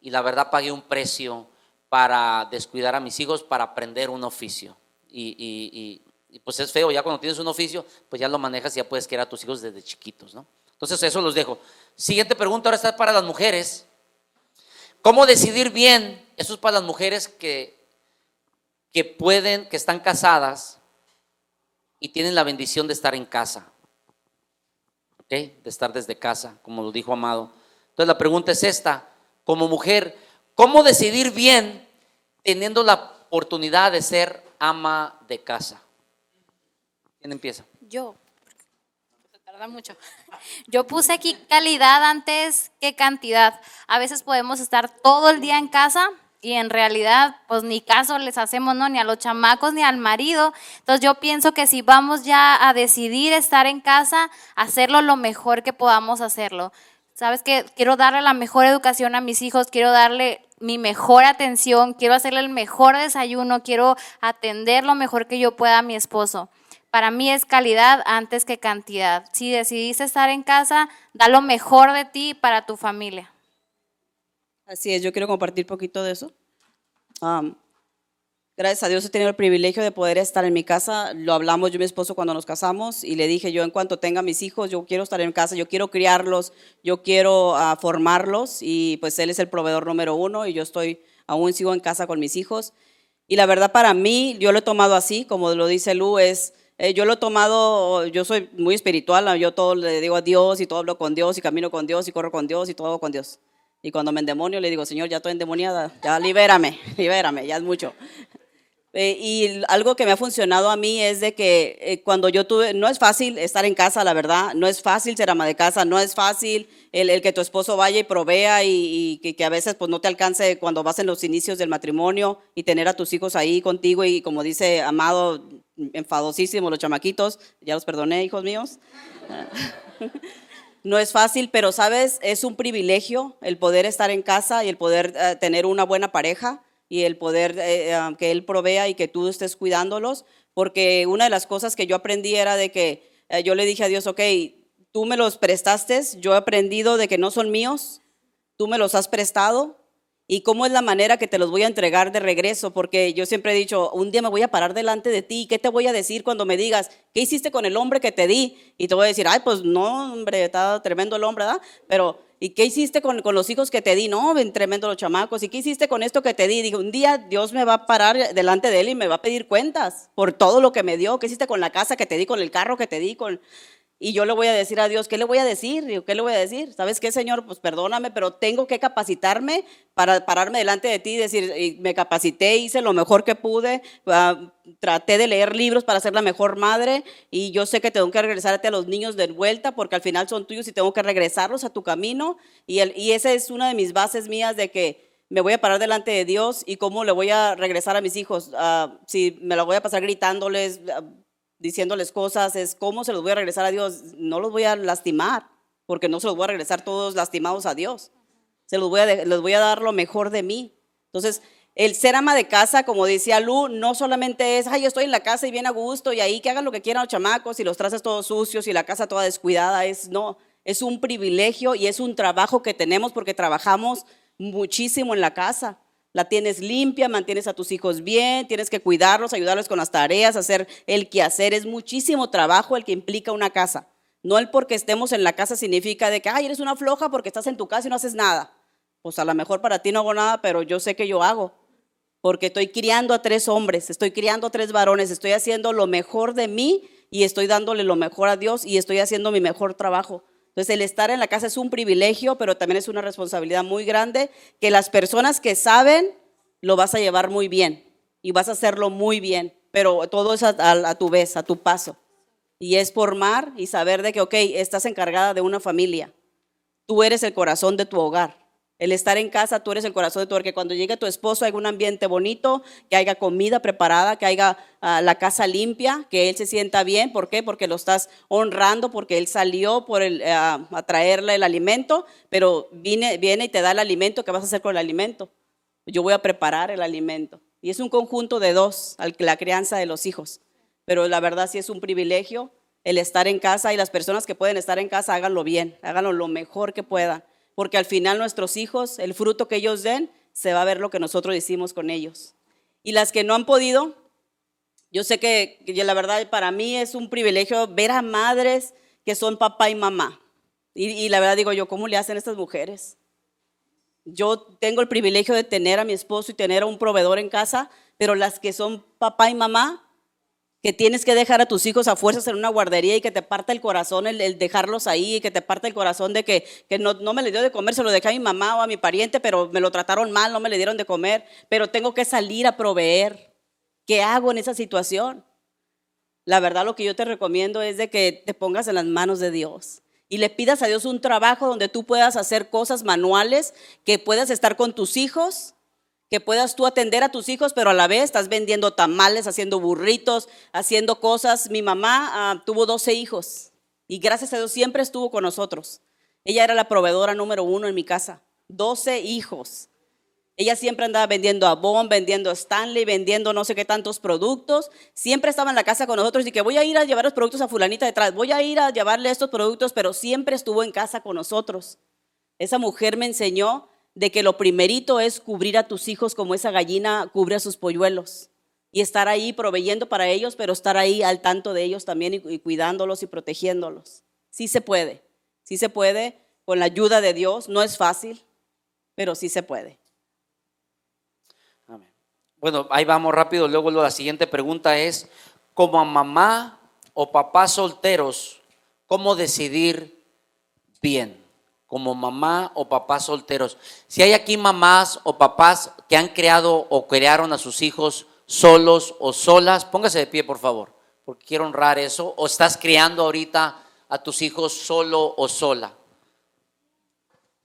y la verdad pagué un precio para descuidar a mis hijos para aprender un oficio. Y, pues es feo, ya cuando tienes un oficio, pues ya lo manejas y ya puedes querer a tus hijos desde chiquitos, ¿no? Entonces eso los dejo. Siguiente pregunta, ahora está para las mujeres. ¿Cómo decidir bien? Eso es para las mujeres que, que pueden, que están casadas y tienen la bendición de estar en casa. ¿Ok? De estar desde casa, como lo dijo Amado. Entonces la pregunta es esta como mujer, ¿cómo decidir bien teniendo la oportunidad de ser ama de casa? ¿Quién empieza? Yo. Se tarda mucho. Yo puse aquí calidad antes que cantidad. A veces podemos estar todo el día en casa y en realidad pues ni caso les hacemos, ¿no? Ni a los chamacos ni al marido. Entonces yo pienso que si vamos ya a decidir estar en casa, hacerlo lo mejor que podamos hacerlo. ¿Sabes que Quiero darle la mejor educación a mis hijos, quiero darle mi mejor atención, quiero hacerle el mejor desayuno, quiero atender lo mejor que yo pueda a mi esposo. Para mí es calidad antes que cantidad. Si decidiste estar en casa, da lo mejor de ti para tu familia. Así es, yo quiero compartir poquito de eso. Gracias a Dios he tenido el privilegio de poder estar en mi casa. Lo hablamos yo y mi esposo cuando nos casamos y le dije yo en cuanto tenga mis hijos, yo quiero estar en casa, yo quiero criarlos, yo quiero uh, formarlos y pues él es el proveedor número uno y yo estoy, aún sigo en casa con mis hijos. Y la verdad para mí, yo lo he tomado así, como lo dice Lu, es, eh, yo lo he tomado, yo soy muy espiritual, yo todo le digo a Dios y todo hablo con Dios y camino con Dios y corro con Dios y todo con Dios. Y cuando me endemonio le digo, Señor, ya estoy endemoniada, ya libérame, libérame, ya es mucho. Eh, y algo que me ha funcionado a mí es de que eh, cuando yo tuve, no es fácil estar en casa, la verdad, no es fácil ser ama de casa, no es fácil el, que tu esposo vaya y provea y, que, a veces pues no te alcance cuando vas en los inicios del matrimonio y tener a tus hijos ahí contigo y como dice Amado, enfadosísimo los chamaquitos, ya los perdoné, hijos míos. no es fácil, pero sabes, es un privilegio el poder estar en casa y el poder eh, tener una buena pareja y el poder eh, eh, que Él provea y que tú estés cuidándolos, porque una de las cosas que yo aprendí era de que eh, yo le dije a Dios, ok, tú me los prestaste, yo he aprendido de que no son míos, tú me los has prestado, y cómo es la manera que te los voy a entregar de regreso, porque yo siempre he dicho, un día me voy a parar delante de ti, ¿qué te voy a decir cuando me digas, ¿qué hiciste con el hombre que te di? Y te voy a decir, ay, pues no, hombre, está tremendo el hombre, ¿verdad? Pero ¿Y qué hiciste con, los hijos que te di? No, ven tremendo los chamacos. ¿Y qué hiciste con esto que te di? Digo, un día Dios me va a parar delante de él y me va a pedir cuentas por todo lo que me dio. ¿Qué hiciste con la casa que te di, con el carro que te di, con... Y yo le voy a decir a Dios, ¿qué le voy a decir? ¿qué le voy a decir? ¿Sabes qué, Señor? Pues perdóname, pero tengo que capacitarme para pararme delante de ti y decir, y me capacité, hice lo mejor que pude, uh, traté de leer libros para ser la mejor madre y yo sé que tengo que regresarte a los niños de vuelta porque al final son tuyos y tengo que regresarlos a tu camino. Y, el, y esa es una de mis bases mías de que me voy a parar delante de Dios y cómo le voy a regresar a mis hijos. Uh, si me lo voy a pasar gritándoles, uh, diciéndoles cosas, es cómo se los voy a regresar a Dios. No los voy a lastimar, porque no se los voy a regresar todos lastimados a Dios. Se los voy a, les voy a dar lo mejor de mí. Entonces, el ser ama de casa, como decía Lu, no solamente es, ay, yo estoy en la casa y bien a gusto y ahí que hagan lo que quieran los chamacos y los traces todos sucios y la casa toda descuidada. Es, no, es un privilegio y es un trabajo que tenemos porque trabajamos muchísimo en la casa la tienes limpia, mantienes a tus hijos bien, tienes que cuidarlos, ayudarlos con las tareas, hacer el quehacer. Es muchísimo trabajo el que implica una casa. No el porque estemos en la casa significa de que, ay, eres una floja porque estás en tu casa y no haces nada. Pues a lo mejor para ti no hago nada, pero yo sé que yo hago. porque estoy criando a tres hombres, estoy criando a tres varones, estoy haciendo lo mejor de mí y estoy dándole lo mejor a Dios y estoy haciendo mi mejor trabajo. Entonces el estar en la casa es un privilegio, pero también es una responsabilidad muy grande que las personas que saben lo vas a llevar muy bien y vas a hacerlo muy bien, pero todo es a, tu vez, a tu paso. Y es formar y saber de que, ok, estás encargada de una familia. Tú eres el corazón de tu hogar. El estar en casa, tú eres el corazón de tu hogar. Cuando llegue tu esposo haya un ambiente bonito, que haya comida preparada, que haya ah, la casa limpia, que él se sienta bien. ¿Por qué? Porque lo estás honrando, porque él salió por el, ah, a traerle el alimento, pero viene, viene y te da el alimento. ¿Qué vas a hacer con el alimento? Yo voy a preparar el alimento. Y es un conjunto de dos, la crianza de los hijos. Pero la verdad sí es un privilegio el estar en casa y las personas que pueden estar en casa háganlo bien, háganlo lo mejor que puedan. Porque al final nuestros hijos, el fruto que ellos den, se va a ver lo que nosotros hicimos con ellos. Y las que no han podido, yo sé que, la verdad para mí es un privilegio ver a madres que son papá y mamá. Y, y la verdad digo yo, ¿cómo le hacen estas mujeres? Yo tengo el privilegio de tener a mi esposo y tener a un proveedor en casa, pero las que son papá y mamá, que tienes que dejar a tus hijos a fuerzas en una guardería y que te parta el corazón el, dejarlos ahí y que te parta el corazón de que, no, no, me le dio de comer, se lo dejé a mi mamá o a mi pariente, pero me lo trataron mal, no me le dieron de comer, pero tengo que salir a proveer. ¿Qué hago en esa situación? La verdad lo que yo te recomiendo es de que te pongas en las manos de Dios y le pidas a Dios un trabajo donde tú puedas hacer cosas manuales, que puedas estar con tus hijos, que puedas tú atender a tus hijos, pero a la vez estás vendiendo tamales, haciendo burritos, haciendo cosas. Mi mamá ah, tuvo 12 hijos y gracias a Dios siempre estuvo con nosotros. Ella era la proveedora número uno en mi casa. 12 hijos. Ella siempre andaba vendiendo Avon, vendiendo Stanley, vendiendo no sé qué tantos productos. Siempre estaba en la casa con nosotros y que voy a ir a llevar los productos a fulanita detrás, voy a ir a llevarle estos productos, pero siempre estuvo en casa con nosotros. Esa mujer me enseñó de que lo primerito es cubrir a tus hijos como esa gallina cubre a sus polluelos y estar ahí proveyendo para ellos, pero estar ahí al tanto de ellos también y, cuidándolos y protegiéndolos. Sí se puede, sí se puede con la ayuda de Dios, no es fácil, pero sí se puede. Bueno, ahí vamos rápido. Luego la siguiente pregunta es, como a mamá o papá solteros, ¿cómo decidir bien? Como mamá o papá solteros. Si hay aquí mamás o papás que han creado o crearon a sus hijos solos o solas, póngase de pie, por favor, porque quiero honrar eso. O estás criando ahorita a tus hijos solo o sola.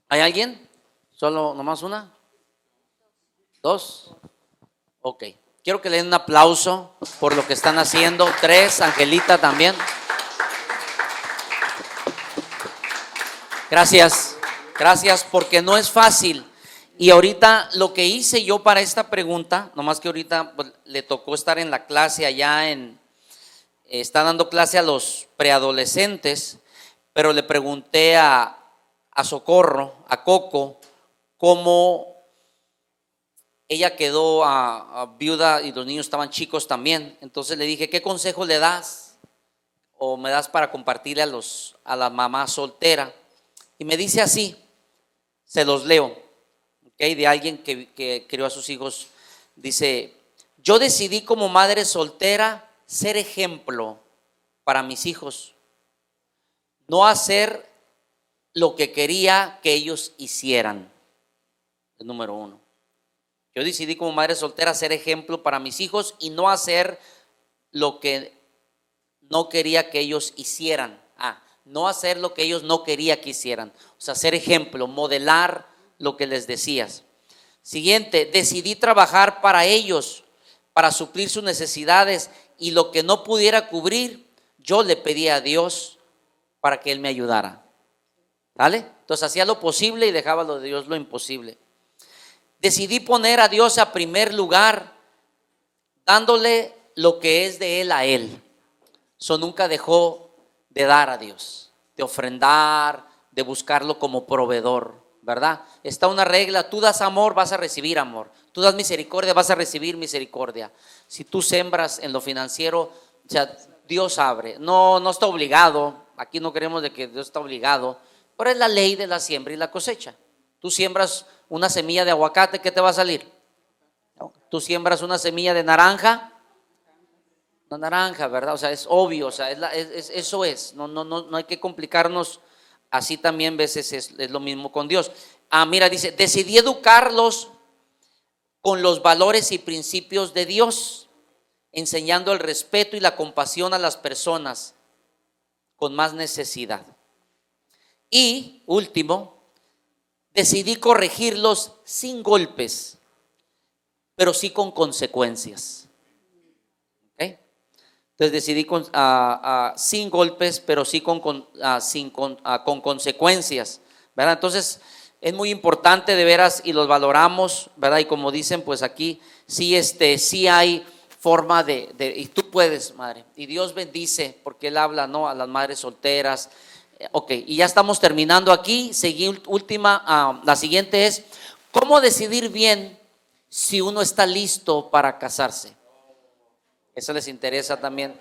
¿Hay alguien? ¿Solo nomás una? ¿Dos? Ok. Quiero que le den un aplauso por lo que están haciendo. Tres, Angelita también. Gracias, gracias, porque no es fácil. Y ahorita lo que hice yo para esta pregunta, nomás que ahorita pues, le tocó estar en la clase allá en, está dando clase a los preadolescentes, pero le pregunté a, a Socorro, a Coco, cómo ella quedó a, viuda y los niños estaban chicos también. Entonces le dije, ¿qué consejo le das? O me das para compartirle a, los, a la mamá soltera. Y me dice así, se los leo, ¿okay? de alguien que, crió a sus hijos. Dice, yo decidí como madre soltera ser ejemplo para mis hijos. No hacer lo que quería que ellos hicieran. El número uno. Yo decidí como madre soltera ser ejemplo para mis hijos y no hacer lo que no quería que ellos hicieran. No hacer lo que ellos no quería que hicieran. O sea, ser ejemplo, modelar lo que les decías. Siguiente, decidí trabajar para ellos, para suplir sus necesidades y lo que no pudiera cubrir, yo le pedí a Dios para que Él me ayudara. ¿Vale? Entonces hacía lo posible y dejaba lo de Dios lo imposible. Decidí poner a Dios a primer lugar, dándole lo que es de Él a Él. Eso nunca dejó de dar a Dios, de ofrendar, de buscarlo como proveedor, ¿verdad? Está una regla, tú das amor, vas a recibir amor. Tú das misericordia, vas a recibir misericordia. Si tú sembras en lo financiero, Dios abre. No, no está obligado. Aquí no queremos de que Dios está obligado, pero es la ley de la siembra y la cosecha. Tú siembras una semilla de aguacate, ¿qué te va a salir? Tú siembras una semilla de naranja, una naranja, ¿verdad? O sea, es obvio, o sea, es la- es- es- eso es, no, no, no, no hay que complicarnos, así también veces es, es lo mismo con Dios. Ah, mira, dice, decidí educarlos con los valores y principios de Dios, enseñando el respeto y la compasión a las personas con más necesidad. Y, último, decidí corregirlos sin golpes, pero sí con consecuencias. Entonces decidí con, ah, sin golpes, pero sí con, con, sin, con, con consecuencias. ¿verdad? Entonces es muy importante de veras y los valoramos, ¿verdad? Y como dicen, pues aquí sí, este, sí hay forma de, y tú puedes, madre. Y Dios bendice, porque Él habla, ¿no? A las madres solteras. Eh, Ok, y ya estamos terminando aquí. Seguí última, ah, la siguiente es, ¿cómo decidir bien si uno está listo para casarse? Eso les interesa también.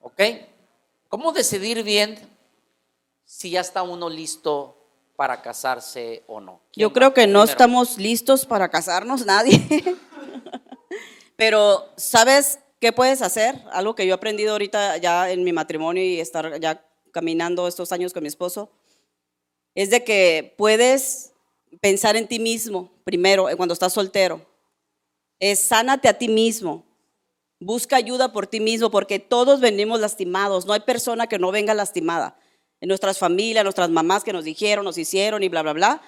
¿Ok? ¿Cómo decidir bien si ya está uno listo para casarse o no? ¿Quién Yo creo que no Primero. estamos listos para casarnos, nadie. Pero, ¿sabes qué puedes hacer? Algo que yo he aprendido ahorita ya en mi matrimonio y estar ya caminando estos años con mi esposo, es de que puedes pensar en ti mismo primero, cuando estás soltero. Es sánate a ti mismo. Busca ayuda por ti mismo, porque todos venimos lastimados. No hay persona que no venga lastimada. En nuestras familias, nuestras mamás que nos dijeron, nos hicieron y bla, bla, bla.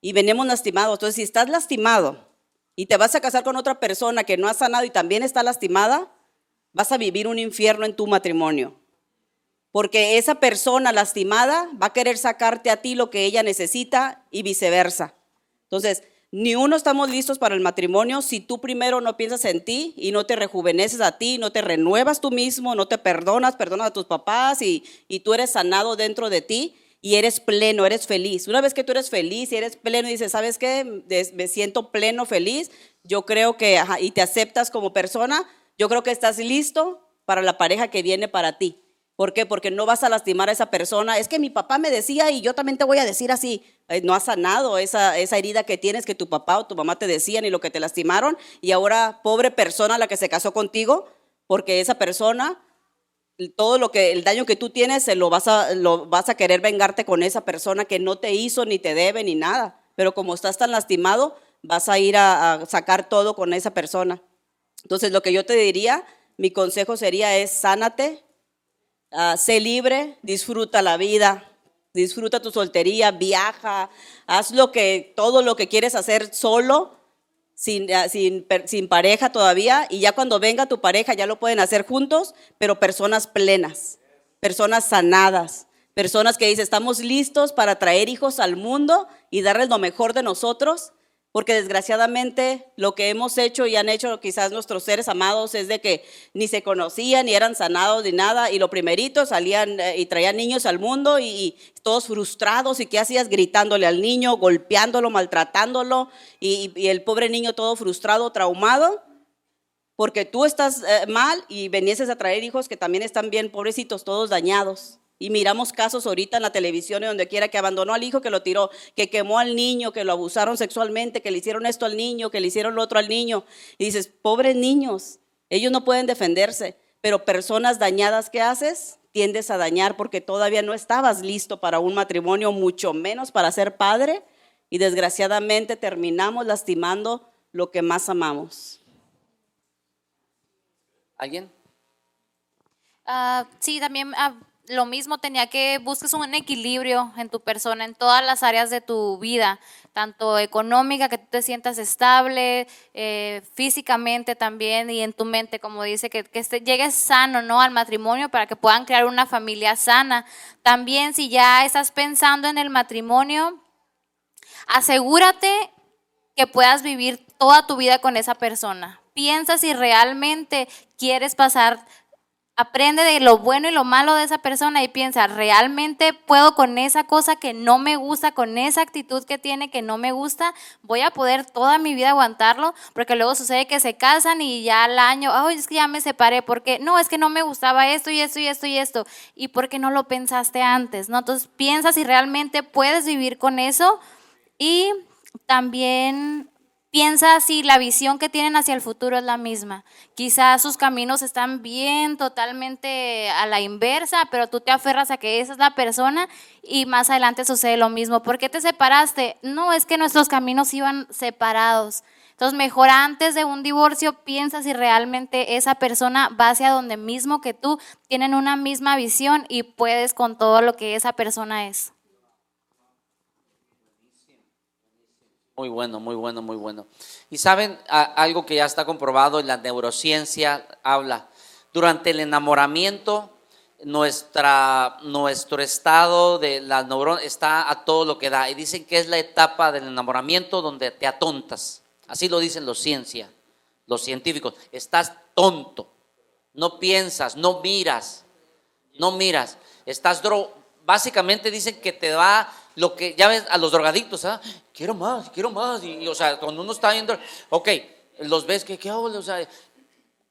Y venimos lastimados. Entonces, si estás lastimado y te vas a casar con otra persona que no ha sanado y también está lastimada, vas a vivir un infierno en tu matrimonio. Porque esa persona lastimada va a querer sacarte a ti lo que ella necesita y viceversa. Entonces, ni uno estamos listos para el matrimonio si tú primero no piensas en ti y no te rejuveneces a ti, no te renuevas tú mismo, no te perdonas, perdonas a tus papás y, y tú eres sanado dentro de ti y eres pleno, eres feliz. Una vez que tú eres feliz y eres pleno y dices, ¿sabes qué? Me siento pleno, feliz, yo creo que, y te aceptas como persona, yo creo que estás listo para la pareja que viene para ti. ¿Por qué? Porque no vas a lastimar a esa persona. Es que mi papá me decía y yo también te voy a decir así. Eh, No has sanado esa, esa herida que tienes que tu papá o tu mamá te decían y lo que te lastimaron. Y ahora, pobre persona la que se casó contigo, porque esa persona, todo lo que, el daño que tú tienes, se lo vas a, lo vas a querer vengarte con esa persona que no te hizo, ni te debe, ni nada. Pero como estás tan lastimado, vas a ir a, sacar todo con esa persona. Entonces, lo que yo te diría, mi consejo sería es sánate, Ah, sé libre, disfruta la vida, disfruta tu soltería, viaja, haz lo que, todo lo que quieres hacer solo, sin, ah, sin, sin pareja todavía, y ya cuando venga tu pareja ya lo pueden hacer juntos, pero personas plenas, personas sanadas, personas que dicen, estamos listos para traer hijos al mundo y darles lo mejor de nosotros, porque desgraciadamente lo que hemos hecho y han hecho quizás nuestros seres amados es de que ni se conocían, ni eran sanados, ni nada, y lo primerito salían eh, y traían niños al mundo y, todos frustrados, y qué hacías gritándole al niño, golpeándolo, maltratándolo, y, y el pobre niño todo frustrado, traumado, porque tú estás eh, mal y venieses a traer hijos que también están bien, pobrecitos, todos dañados. Y miramos casos ahorita en la televisión y donde quiera que abandonó al hijo, que lo tiró, que quemó al niño, que lo abusaron sexualmente, que le hicieron esto al niño, que le hicieron lo otro al niño. Y dices, pobres niños, ellos no pueden defenderse, pero personas dañadas que haces, tiendes a dañar porque todavía no estabas listo para un matrimonio, mucho menos para ser padre. Y desgraciadamente terminamos lastimando lo que más amamos. ¿Alguien? Ah, sí, también ah, lo mismo, tenía que busques un equilibrio en tu persona, en todas las áreas de tu vida, tanto económica, que tú te sientas estable, eh, físicamente también y en tu mente, como dice, que, que este- llegues sano ¿no? al matrimonio para que puedan crear una familia sana. También si ya estás pensando en el matrimonio, asegúrate que puedas vivir toda tu vida con esa persona. Piensa si realmente quieres pasar, aprende de lo bueno y lo malo de esa persona y piensa, ¿realmente puedo con esa cosa que no me gusta, con esa actitud que tiene que no me gusta? ¿Voy a poder toda mi vida aguantarlo? Porque luego sucede que se casan y ya al año, ay, es que ya me separé, porque no, es que no me gustaba esto y esto y esto y esto. ¿Y por qué no lo pensaste antes? ¿no? Entonces piensa si realmente puedes vivir con eso y también piensa si la visión que tienen hacia el futuro es la misma. Quizás sus caminos están bien totalmente a la inversa, pero tú te aferras a que esa es la persona y más adelante sucede lo mismo. ¿Por qué te separaste? No, es que nuestros caminos iban separados. Entonces, mejor antes de un divorcio, piensa si realmente esa persona va hacia donde mismo que tú, tienen una misma visión y puedes con todo lo que esa persona es. Muy bueno, muy bueno, muy bueno. Y saben, algo que ya está comprobado en la neurociencia habla, durante el enamoramiento, nuestra, nuestro estado de la neurona está a todo lo que da. Y dicen que es la etapa del enamoramiento donde te atontas. Así lo dicen los ciencia, los científicos. Estás tonto, no piensas, no miras, no miras. Estás dro básicamente dicen que te va lo que, ya ves, a los drogadictos, ¿ah? quiero más, quiero más. Y, o sea, cuando uno está viendo, ok, los ves que, ¿qué hago? O sea,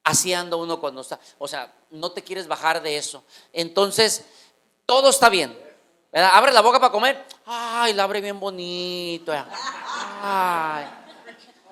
así anda uno cuando está, o sea, no te quieres bajar de eso. Entonces, todo está bien. Abre la boca para comer, ay, la abre bien bonito. Ay.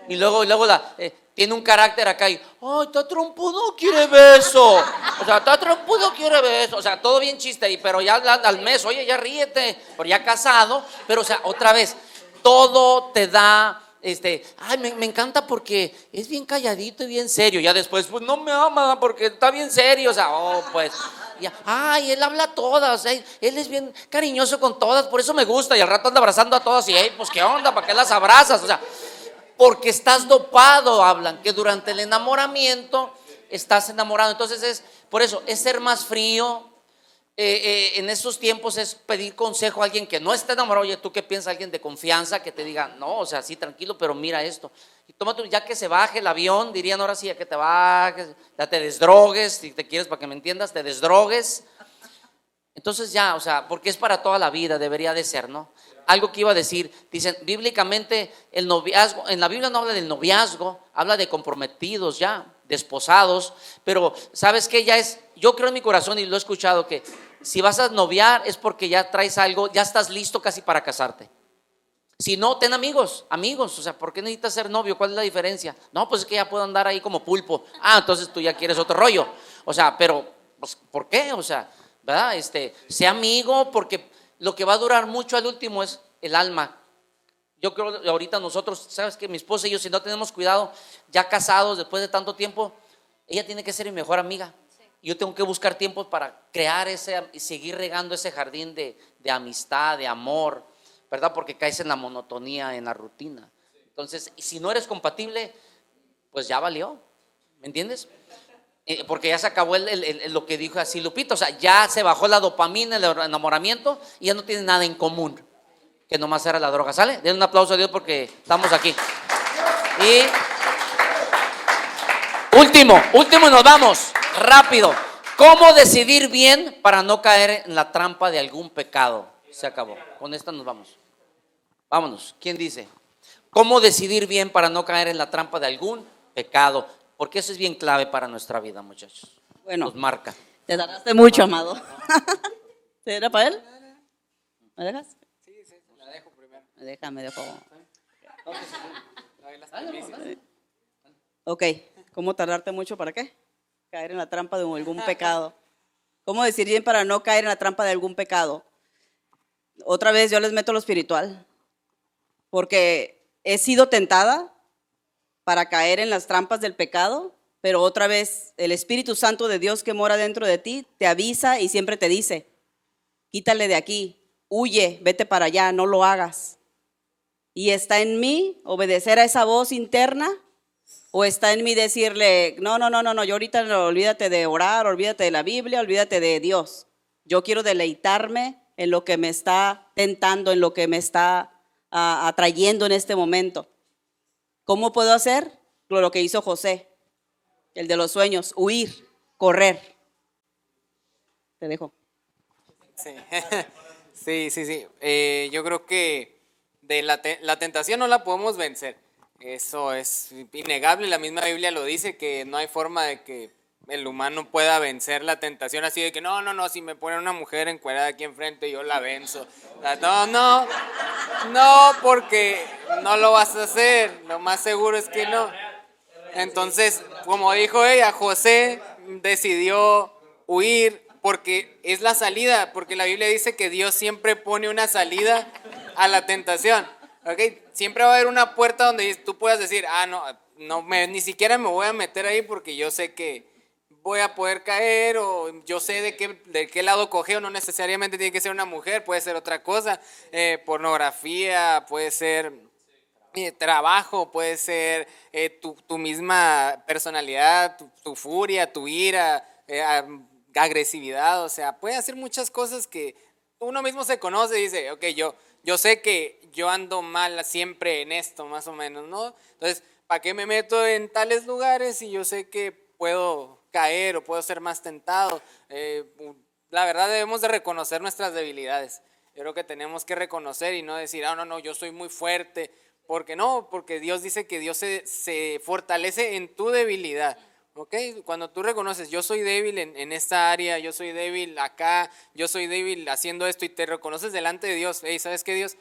Y luego, y luego la, eh, tiene un carácter acá y, ay, está trompudo, quiere beso. O sea, está trompudo, quiere beso. O sea, todo bien chiste ahí, pero ya al mes, oye, ya ríete, pero ya casado. Pero, o sea, otra vez, todo te da, este, ay, me, encanta porque es bien calladito y bien serio. Ya después, pues no me ama porque está bien serio. O sea, oh, pues. Ya, ay, él habla a todas, él es bien cariñoso con todas, por eso me gusta. Y al rato anda abrazando a todas y, hey, pues qué onda, ¿para qué las abrazas? O sea, porque estás dopado, hablan, que durante el enamoramiento estás enamorado. Entonces es, por eso, es ser más frío. Eh, eh, en estos tiempos es pedir consejo a alguien que no está enamorado. Oye, ¿tú qué piensas? Alguien de confianza que te diga, no, o sea, sí, tranquilo, pero mira esto. Y tómate, ya que se baje el avión, dirían ahora sí, ya que te bajes, ya te desdrogues, si te quieres, para que me entiendas, te desdrogues. Entonces ya, o sea, porque es para toda la vida, debería de ser, ¿no? Algo que iba a decir. Dicen, bíblicamente, el noviazgo, en la Biblia no habla del noviazgo, habla de comprometidos ya, desposados, pero ¿sabes qué? Ya es, yo creo en mi corazón y lo he escuchado que si vas a noviar es porque ya traes algo, ya estás listo casi para casarte. Si no, ten amigos, amigos, o sea, ¿por qué necesitas ser novio? ¿Cuál es la diferencia? No, pues es que ya puedo andar ahí como pulpo. Ah, entonces tú ya quieres otro rollo. O sea, pero, pues, ¿por qué? O sea, ¿verdad? Este, sea amigo porque lo que va a durar mucho al último es el alma. Yo creo que ahorita nosotros, sabes que mi esposa y yo, si no tenemos cuidado, ya casados después de tanto tiempo, ella tiene que ser mi mejor amiga. Yo tengo que buscar tiempo para crear ese y seguir regando ese jardín de, de amistad, de amor, ¿verdad? Porque caes en la monotonía, en la rutina. Entonces, si no eres compatible, pues ya valió, ¿me entiendes? Eh, porque ya se acabó lo que dijo así Lupito, o sea, ya se bajó la dopamina, el enamoramiento y ya no tiene nada en común, que nomás era la droga, ¿sale? Den un aplauso a Dios porque estamos aquí. Y último, último y nos vamos, rápido. ¿Cómo decidir bien para no caer en la trampa de algún pecado? Se acabó. Con esta nos vamos. Vámonos. ¿Quién dice? ¿Cómo decidir bien para no caer en la trampa de algún pecado? Porque eso es bien clave para nuestra vida, muchachos. Bueno. Nos marca. Te tardaste mucho, amado. ¿Te era para él? ¿Me dejas? Sí, sí, la dejo primero. Me deja, me dejo. Ok, ¿cómo tardarte mucho para qué? Caer en la trampa de algún pecado. ¿Cómo decir bien para no caer en la trampa de algún pecado? Otra vez yo les meto lo espiritual, porque he sido tentada para caer en las trampas del pecado, pero otra vez el Espíritu Santo de Dios que mora dentro de ti te avisa y siempre te dice, quítale de aquí, huye, vete para allá, no lo hagas. Y está en mí obedecer a esa voz interna o está en mí decirle, no, no, no, no, no, yo ahorita olvídate de orar, olvídate de la Biblia, olvídate de Dios. Yo quiero deleitarme en lo que me está tentando, en lo que me está ah, atrayendo en este momento. ¿Cómo puedo hacer? Lo que hizo José, el de los sueños, huir, correr. Te dejo. Sí, sí, sí. Eh, yo creo que de la, la tentación no la podemos vencer. Eso es innegable. La misma Biblia lo dice, que no hay forma de que el humano pueda vencer la tentación así de que no, no, no, si me pone una mujer encuerada aquí enfrente yo la venzo. No, no, no, porque no lo vas a hacer, lo más seguro es que no. Entonces, como dijo ella, José decidió huir porque es la salida, porque la Biblia dice que Dios siempre pone una salida a la tentación. ¿okay? Siempre va a haber una puerta donde tú puedas decir, ah, no, no ni siquiera me voy a meter ahí porque yo sé que voy a poder caer o yo sé de qué, de qué lado cogeo, no necesariamente tiene que ser una mujer, puede ser otra cosa, eh, pornografía, puede ser eh, trabajo, puede ser eh, tu, tu, misma personalidad, tu, furia, tu ira, agresividad, o sea, puede hacer muchas cosas que uno mismo se conoce y dice, ok, yo, yo sé que yo ando mal siempre en esto, más o menos, ¿no? Entonces, ¿para qué me meto en tales lugares si yo sé que puedo caer o puedo ser más tentado. Eh, la verdad debemos de reconocer nuestras debilidades. Yo creo que tenemos que reconocer y no decir, ah, no, no, yo soy muy fuerte. Porque no, porque Dios dice que Dios se, se fortalece en tu debilidad. ¿Ok? Cuando tú reconoces, yo soy débil en, en, esta área, yo soy débil acá, yo soy débil haciendo esto y te reconoces delante de Dios. Hey, ¿sabes qué, Dios?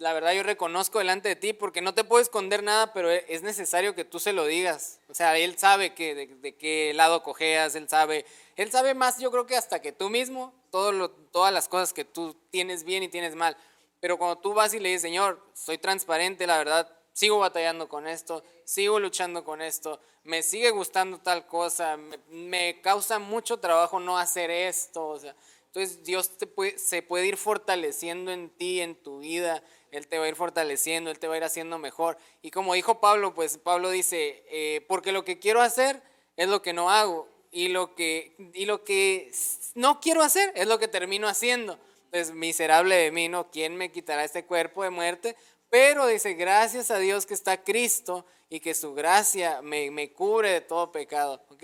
La verdad yo reconozco delante de ti porque no te puedo esconder nada, pero e, es necesario que tú se lo digas. O sea, Él sabe que de, qué lado cojeas, Él sabe, Él sabe más yo creo que hasta que tú mismo, todo lo, todas las cosas que tú tienes bien y tienes mal. Pero cuando tú vas y le dices, Señor, soy transparente, la verdad, sigo batallando con esto, sigo luchando con esto, me sigue gustando tal cosa, me, me causa mucho trabajo no hacer esto, o sea, entonces Dios te puede, se puede ir fortaleciendo en ti, en tu vida, Él te va a ir fortaleciendo, Él te va a ir haciendo mejor. Y como dijo Pablo, pues Pablo dice, eh, porque lo que quiero hacer es lo que no hago y lo que, y lo que no quiero hacer es lo que termino haciendo. Pues miserable de mí, ¿no? ¿Quién me quitará este cuerpo de muerte? Pero dice, gracias a Dios que está Cristo y que su gracia me, me cubre de todo pecado. ¿ok?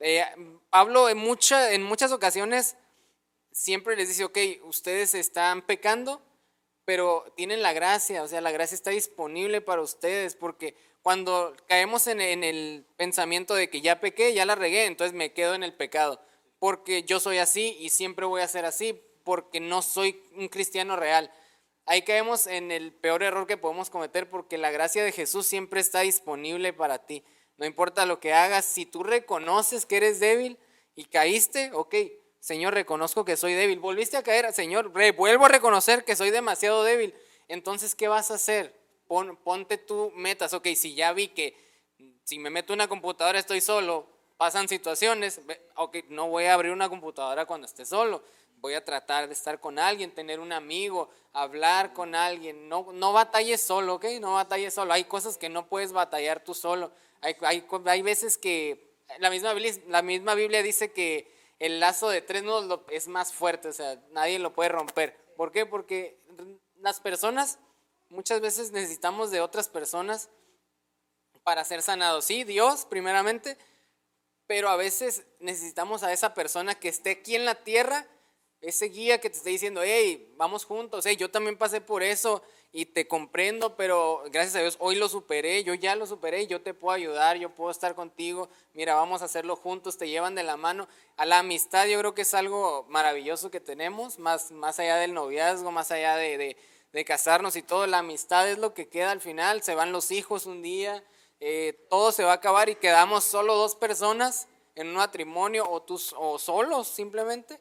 Eh, Pablo en, mucha, en muchas ocasiones siempre les dice, ok, ustedes están pecando, pero tienen la gracia, o sea, la gracia está disponible para ustedes, porque cuando caemos en, el pensamiento de que ya pequé, ya la regué, entonces me quedo en el pecado, porque yo soy así y siempre voy a ser así, porque no soy un cristiano real. Ahí caemos en el peor error que podemos cometer, porque la gracia de Jesús siempre está disponible para ti. No importa lo que hagas, si tú reconoces que eres débil y caíste, ok, Señor, reconozco que soy débil. Volviste a caer, Señor, vuelvo a reconocer que soy demasiado débil. Entonces, ¿qué vas a hacer? ponte tu metas. Ok, si ya vi que si me meto en una computadora estoy solo, pasan situaciones, ok, no voy a abrir una computadora cuando esté solo. Voy a tratar de estar con alguien, tener un amigo, hablar con alguien. No, no batalles solo, ¿ok? No batalles solo. Hay cosas que no puedes batallar tú solo. Hay, hay, hay veces que la misma, la misma Biblia dice que el lazo de tres nudos es más fuerte, o sea, nadie lo puede romper. ¿Por qué? Porque las personas muchas veces necesitamos de otras personas para ser sanados. Sí, Dios primeramente, pero a veces necesitamos a esa persona que esté aquí en la tierra, ese guía que te esté diciendo, hey, vamos juntos, hey, yo también pasé por eso, y te comprendo, pero gracias a Dios hoy lo superé, yo ya lo superé, yo te puedo ayudar, yo puedo estar contigo, mira, vamos a hacerlo juntos, te llevan de la mano. A la amistad yo creo que es algo maravilloso que tenemos, más, más allá del noviazgo, más allá de, de, casarnos y todo, la amistad es lo que queda al final, se van los hijos un día, eh, todo se va a acabar y quedamos solo dos personas en un matrimonio o, tus, o solos simplemente.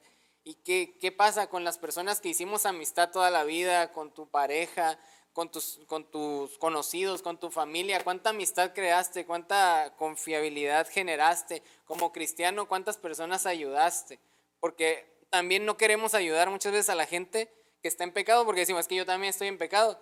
¿Y qué, qué pasa con las personas que hicimos amistad toda la vida, con tu pareja, con tus, con tus conocidos, con tu familia? ¿Cuánta amistad creaste? ¿Cuánta confiabilidad generaste? Como cristiano, ¿cuántas personas ayudaste? Porque también no queremos ayudar muchas veces a la gente que está en pecado porque decimos, es que yo también estoy en pecado.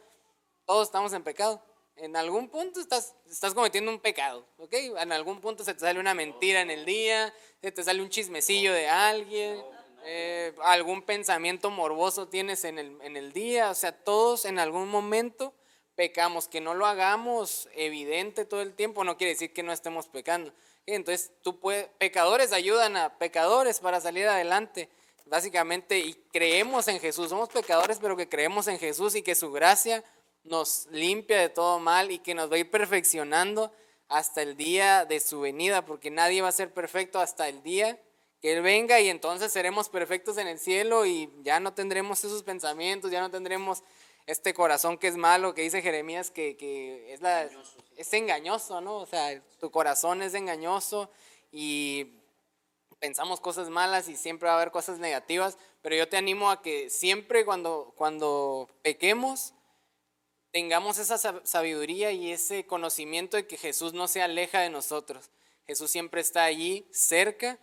Todos estamos en pecado. En algún punto estás, estás cometiendo un pecado, ¿ok? En algún punto se te sale una mentira en el día, se te sale un chismecillo de alguien eh, algún pensamiento morboso tienes en el, día, o sea, todos en algún momento pecamos, que no lo hagamos evidente todo el tiempo no quiere decir que no estemos pecando. Entonces, tú puedes, pecadores ayudan a pecadores para salir adelante, básicamente, y creemos en Jesús, somos pecadores, pero que creemos en Jesús y que su gracia nos limpia de todo mal y que nos va a ir perfeccionando hasta el día de su venida, porque nadie va a ser perfecto hasta el día que Él venga y entonces seremos perfectos en el cielo y ya no tendremos esos pensamientos, ya no tendremos este corazón que es malo, que dice Jeremías que, que es, la, es engañoso, ¿no? O sea, tu corazón es engañoso y pensamos cosas malas y siempre va a haber cosas negativas, pero yo te animo a que siempre cuando, cuando pequemos, tengamos esa sabiduría y ese conocimiento de que Jesús no se aleja de nosotros. Jesús siempre está allí cerca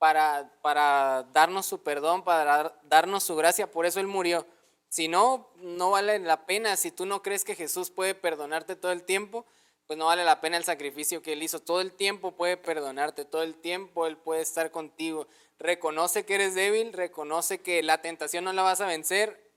para, para darnos su perdón, para darnos su gracia, por eso Él murió. Si no, no vale la pena, si tú no crees que Jesús puede perdonarte todo el tiempo, pues no vale la pena el sacrificio que Él hizo. Todo el tiempo puede perdonarte, todo el tiempo Él puede estar contigo. Reconoce que eres débil, reconoce que la tentación no la vas a vencer.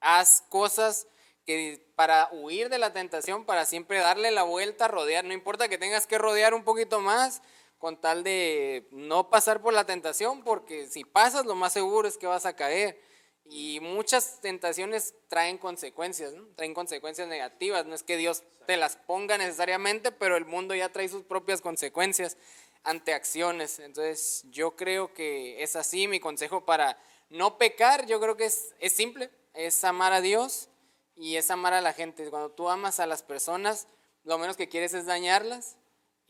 Haz cosas que para huir de la tentación, para siempre darle la vuelta, rodear, no importa que tengas que rodear un poquito más, con tal de no pasar por la tentación, porque si pasas lo más seguro es que vas a caer. Y muchas tentaciones traen consecuencias, traen consecuencias negativas. No es que Dios te las ponga necesariamente, pero el mundo ya trae sus propias consecuencias ante acciones. Entonces yo creo que es así. Mi consejo para no pecar, yo creo que es, es simple, es amar a Dios y es amar a la gente. Cuando tú amas a las personas, lo menos que quieres es dañarlas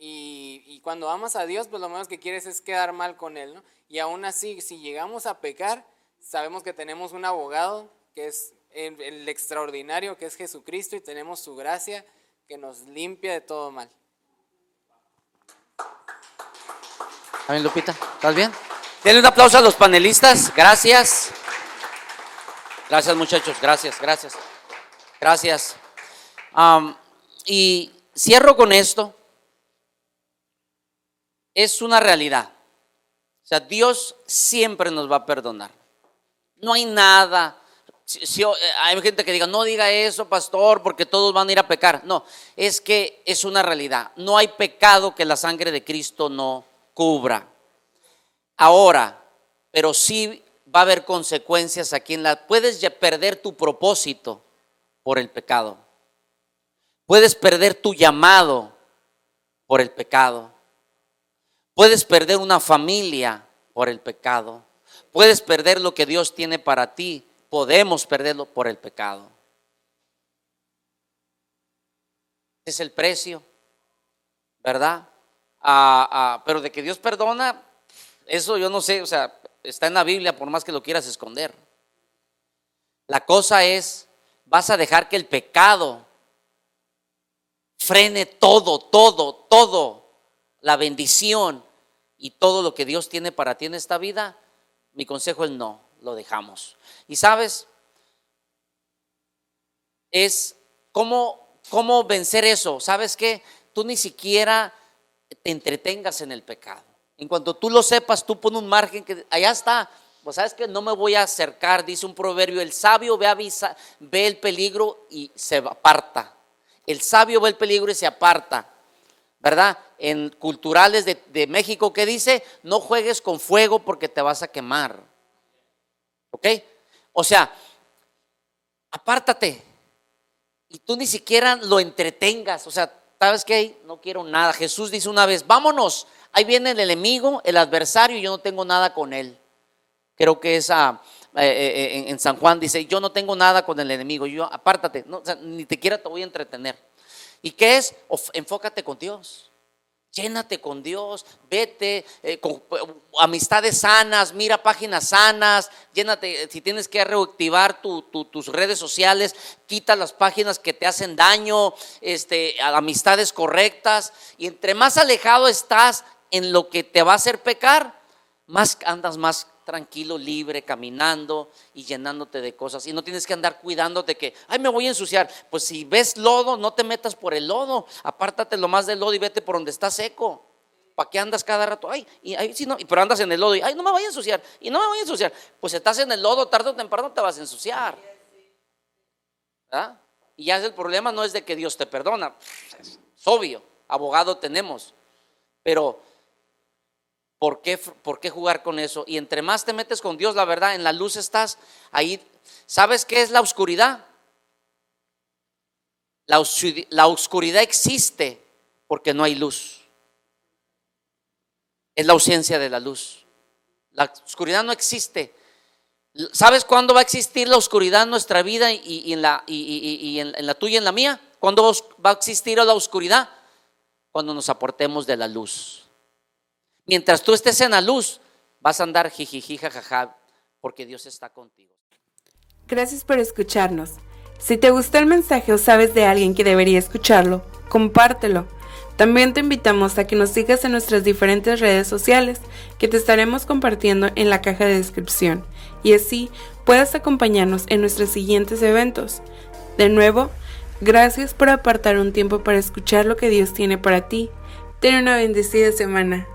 y, cuando amas a Dios, pues lo menos que quieres es quedar mal con Él, ¿no? Y aún así, si llegamos a pecar, sabemos que tenemos un abogado, que es el, extraordinario, que es Jesucristo, y tenemos su gracia que nos limpia de todo mal. Amén, Lupita. ¿Estás bien? Denle un aplauso a los panelistas. Gracias. Gracias, muchachos. Gracias, gracias. Gracias. y cierro con esto es una realidad. O sea, Dios siempre nos va a perdonar. No hay nada. Si, eh, hay gente que diga, no diga eso, pastor, porque todos van a ir a pecar. No, es que es una realidad. No hay pecado que la sangre de Cristo no cubra. Ahora, pero sí va a haber consecuencias aquí en la... Puedes perder tu propósito por el pecado. Puedes perder tu llamado por el pecado. Puedes perder una familia por el pecado. Puedes perder lo que Dios tiene para ti. Podemos perderlo por el pecado. Es el precio, ¿verdad? Ah, ah, pero de que Dios perdona, eso yo no sé, o sea, está en la Biblia por más que lo quieras esconder. La cosa es, vas a dejar que el pecado frene todo, todo, todo, la bendición y todo lo que Dios tiene para ti en esta vida, mi consejo es no, lo dejamos. Y sabes, es cómo, cómo vencer eso. ¿Sabes qué? Tú ni siquiera te entretengas en el pecado. En cuanto tú lo sepas, tú pon un margen que allá está. Pues sabes que no me voy a acercar, dice un proverbio, el sabio ve, avisa, ve el peligro y se aparta. El sabio ve el peligro y se aparta. ¿Verdad? En culturales de, México que dice, no juegues con fuego porque te vas a quemar. ¿Ok? O sea, apártate. Y tú ni siquiera lo entretengas. O sea, ¿sabes qué? No quiero nada. Jesús dice una vez, vámonos. Ahí viene el enemigo, el adversario, y yo no tengo nada con él. Creo que esa eh, eh, en, San Juan dice, yo no tengo nada con el enemigo. Yo, apártate. No, ni siquiera te voy a entretener. ¿Y qué es? enfócate con Dios. Llénate con Dios, vete eh, con amistades sanas, mira páginas sanas, llénate, eh, si tienes que reactivar tus redes sociales, quita las páginas que te hacen daño, este, amistades correctas, y entre más alejado estás en lo que te va a hacer pecar, más andas más tranquilo, libre, caminando y llenándote de cosas. Y no tienes que andar cuidándote que, ay, me voy a ensuciar. Pues si ves lodo, no te metas por el lodo. Apártate lo más del lodo y vete por donde está seco. ¿Para qué andas cada rato? Ay, y ay, si no, pero andas en el lodo y ay, no me voy a ensuciar. Y no me voy a ensuciar. Pues estás en el lodo, tarde o temprano te vas a ensuciar. ¿verdad? Y ya el problema no es de que Dios te perdona. Es obvio, abogado tenemos. Pero ¿Por qué, ¿Por qué jugar con eso? Y entre más te metes con Dios, la verdad, en la luz estás, ahí, ¿sabes qué es la oscuridad? La, oscuridad existe Porque no hay luz. Es la ausencia de la luz. La oscuridad no existe. ¿Sabes cuándo va a existir la oscuridad en nuestra vida y, en, la, y, en, la tuya y en la mía? ¿Cuándo va a existir la oscuridad? Cuando nos aportemos de la luz. Mientras tú estés en la luz, vas a andar jijiji, jajaja, porque Dios está contigo. Gracias por escucharnos. Si te gustó el mensaje o sabes de alguien que debería escucharlo, compártelo. También te invitamos a que nos sigas en nuestras diferentes redes sociales que te estaremos compartiendo en la caja de descripción y así puedas acompañarnos en nuestros siguientes eventos. De nuevo, gracias por apartar un tiempo para escuchar lo que Dios tiene para ti. Ten una bendecida semana.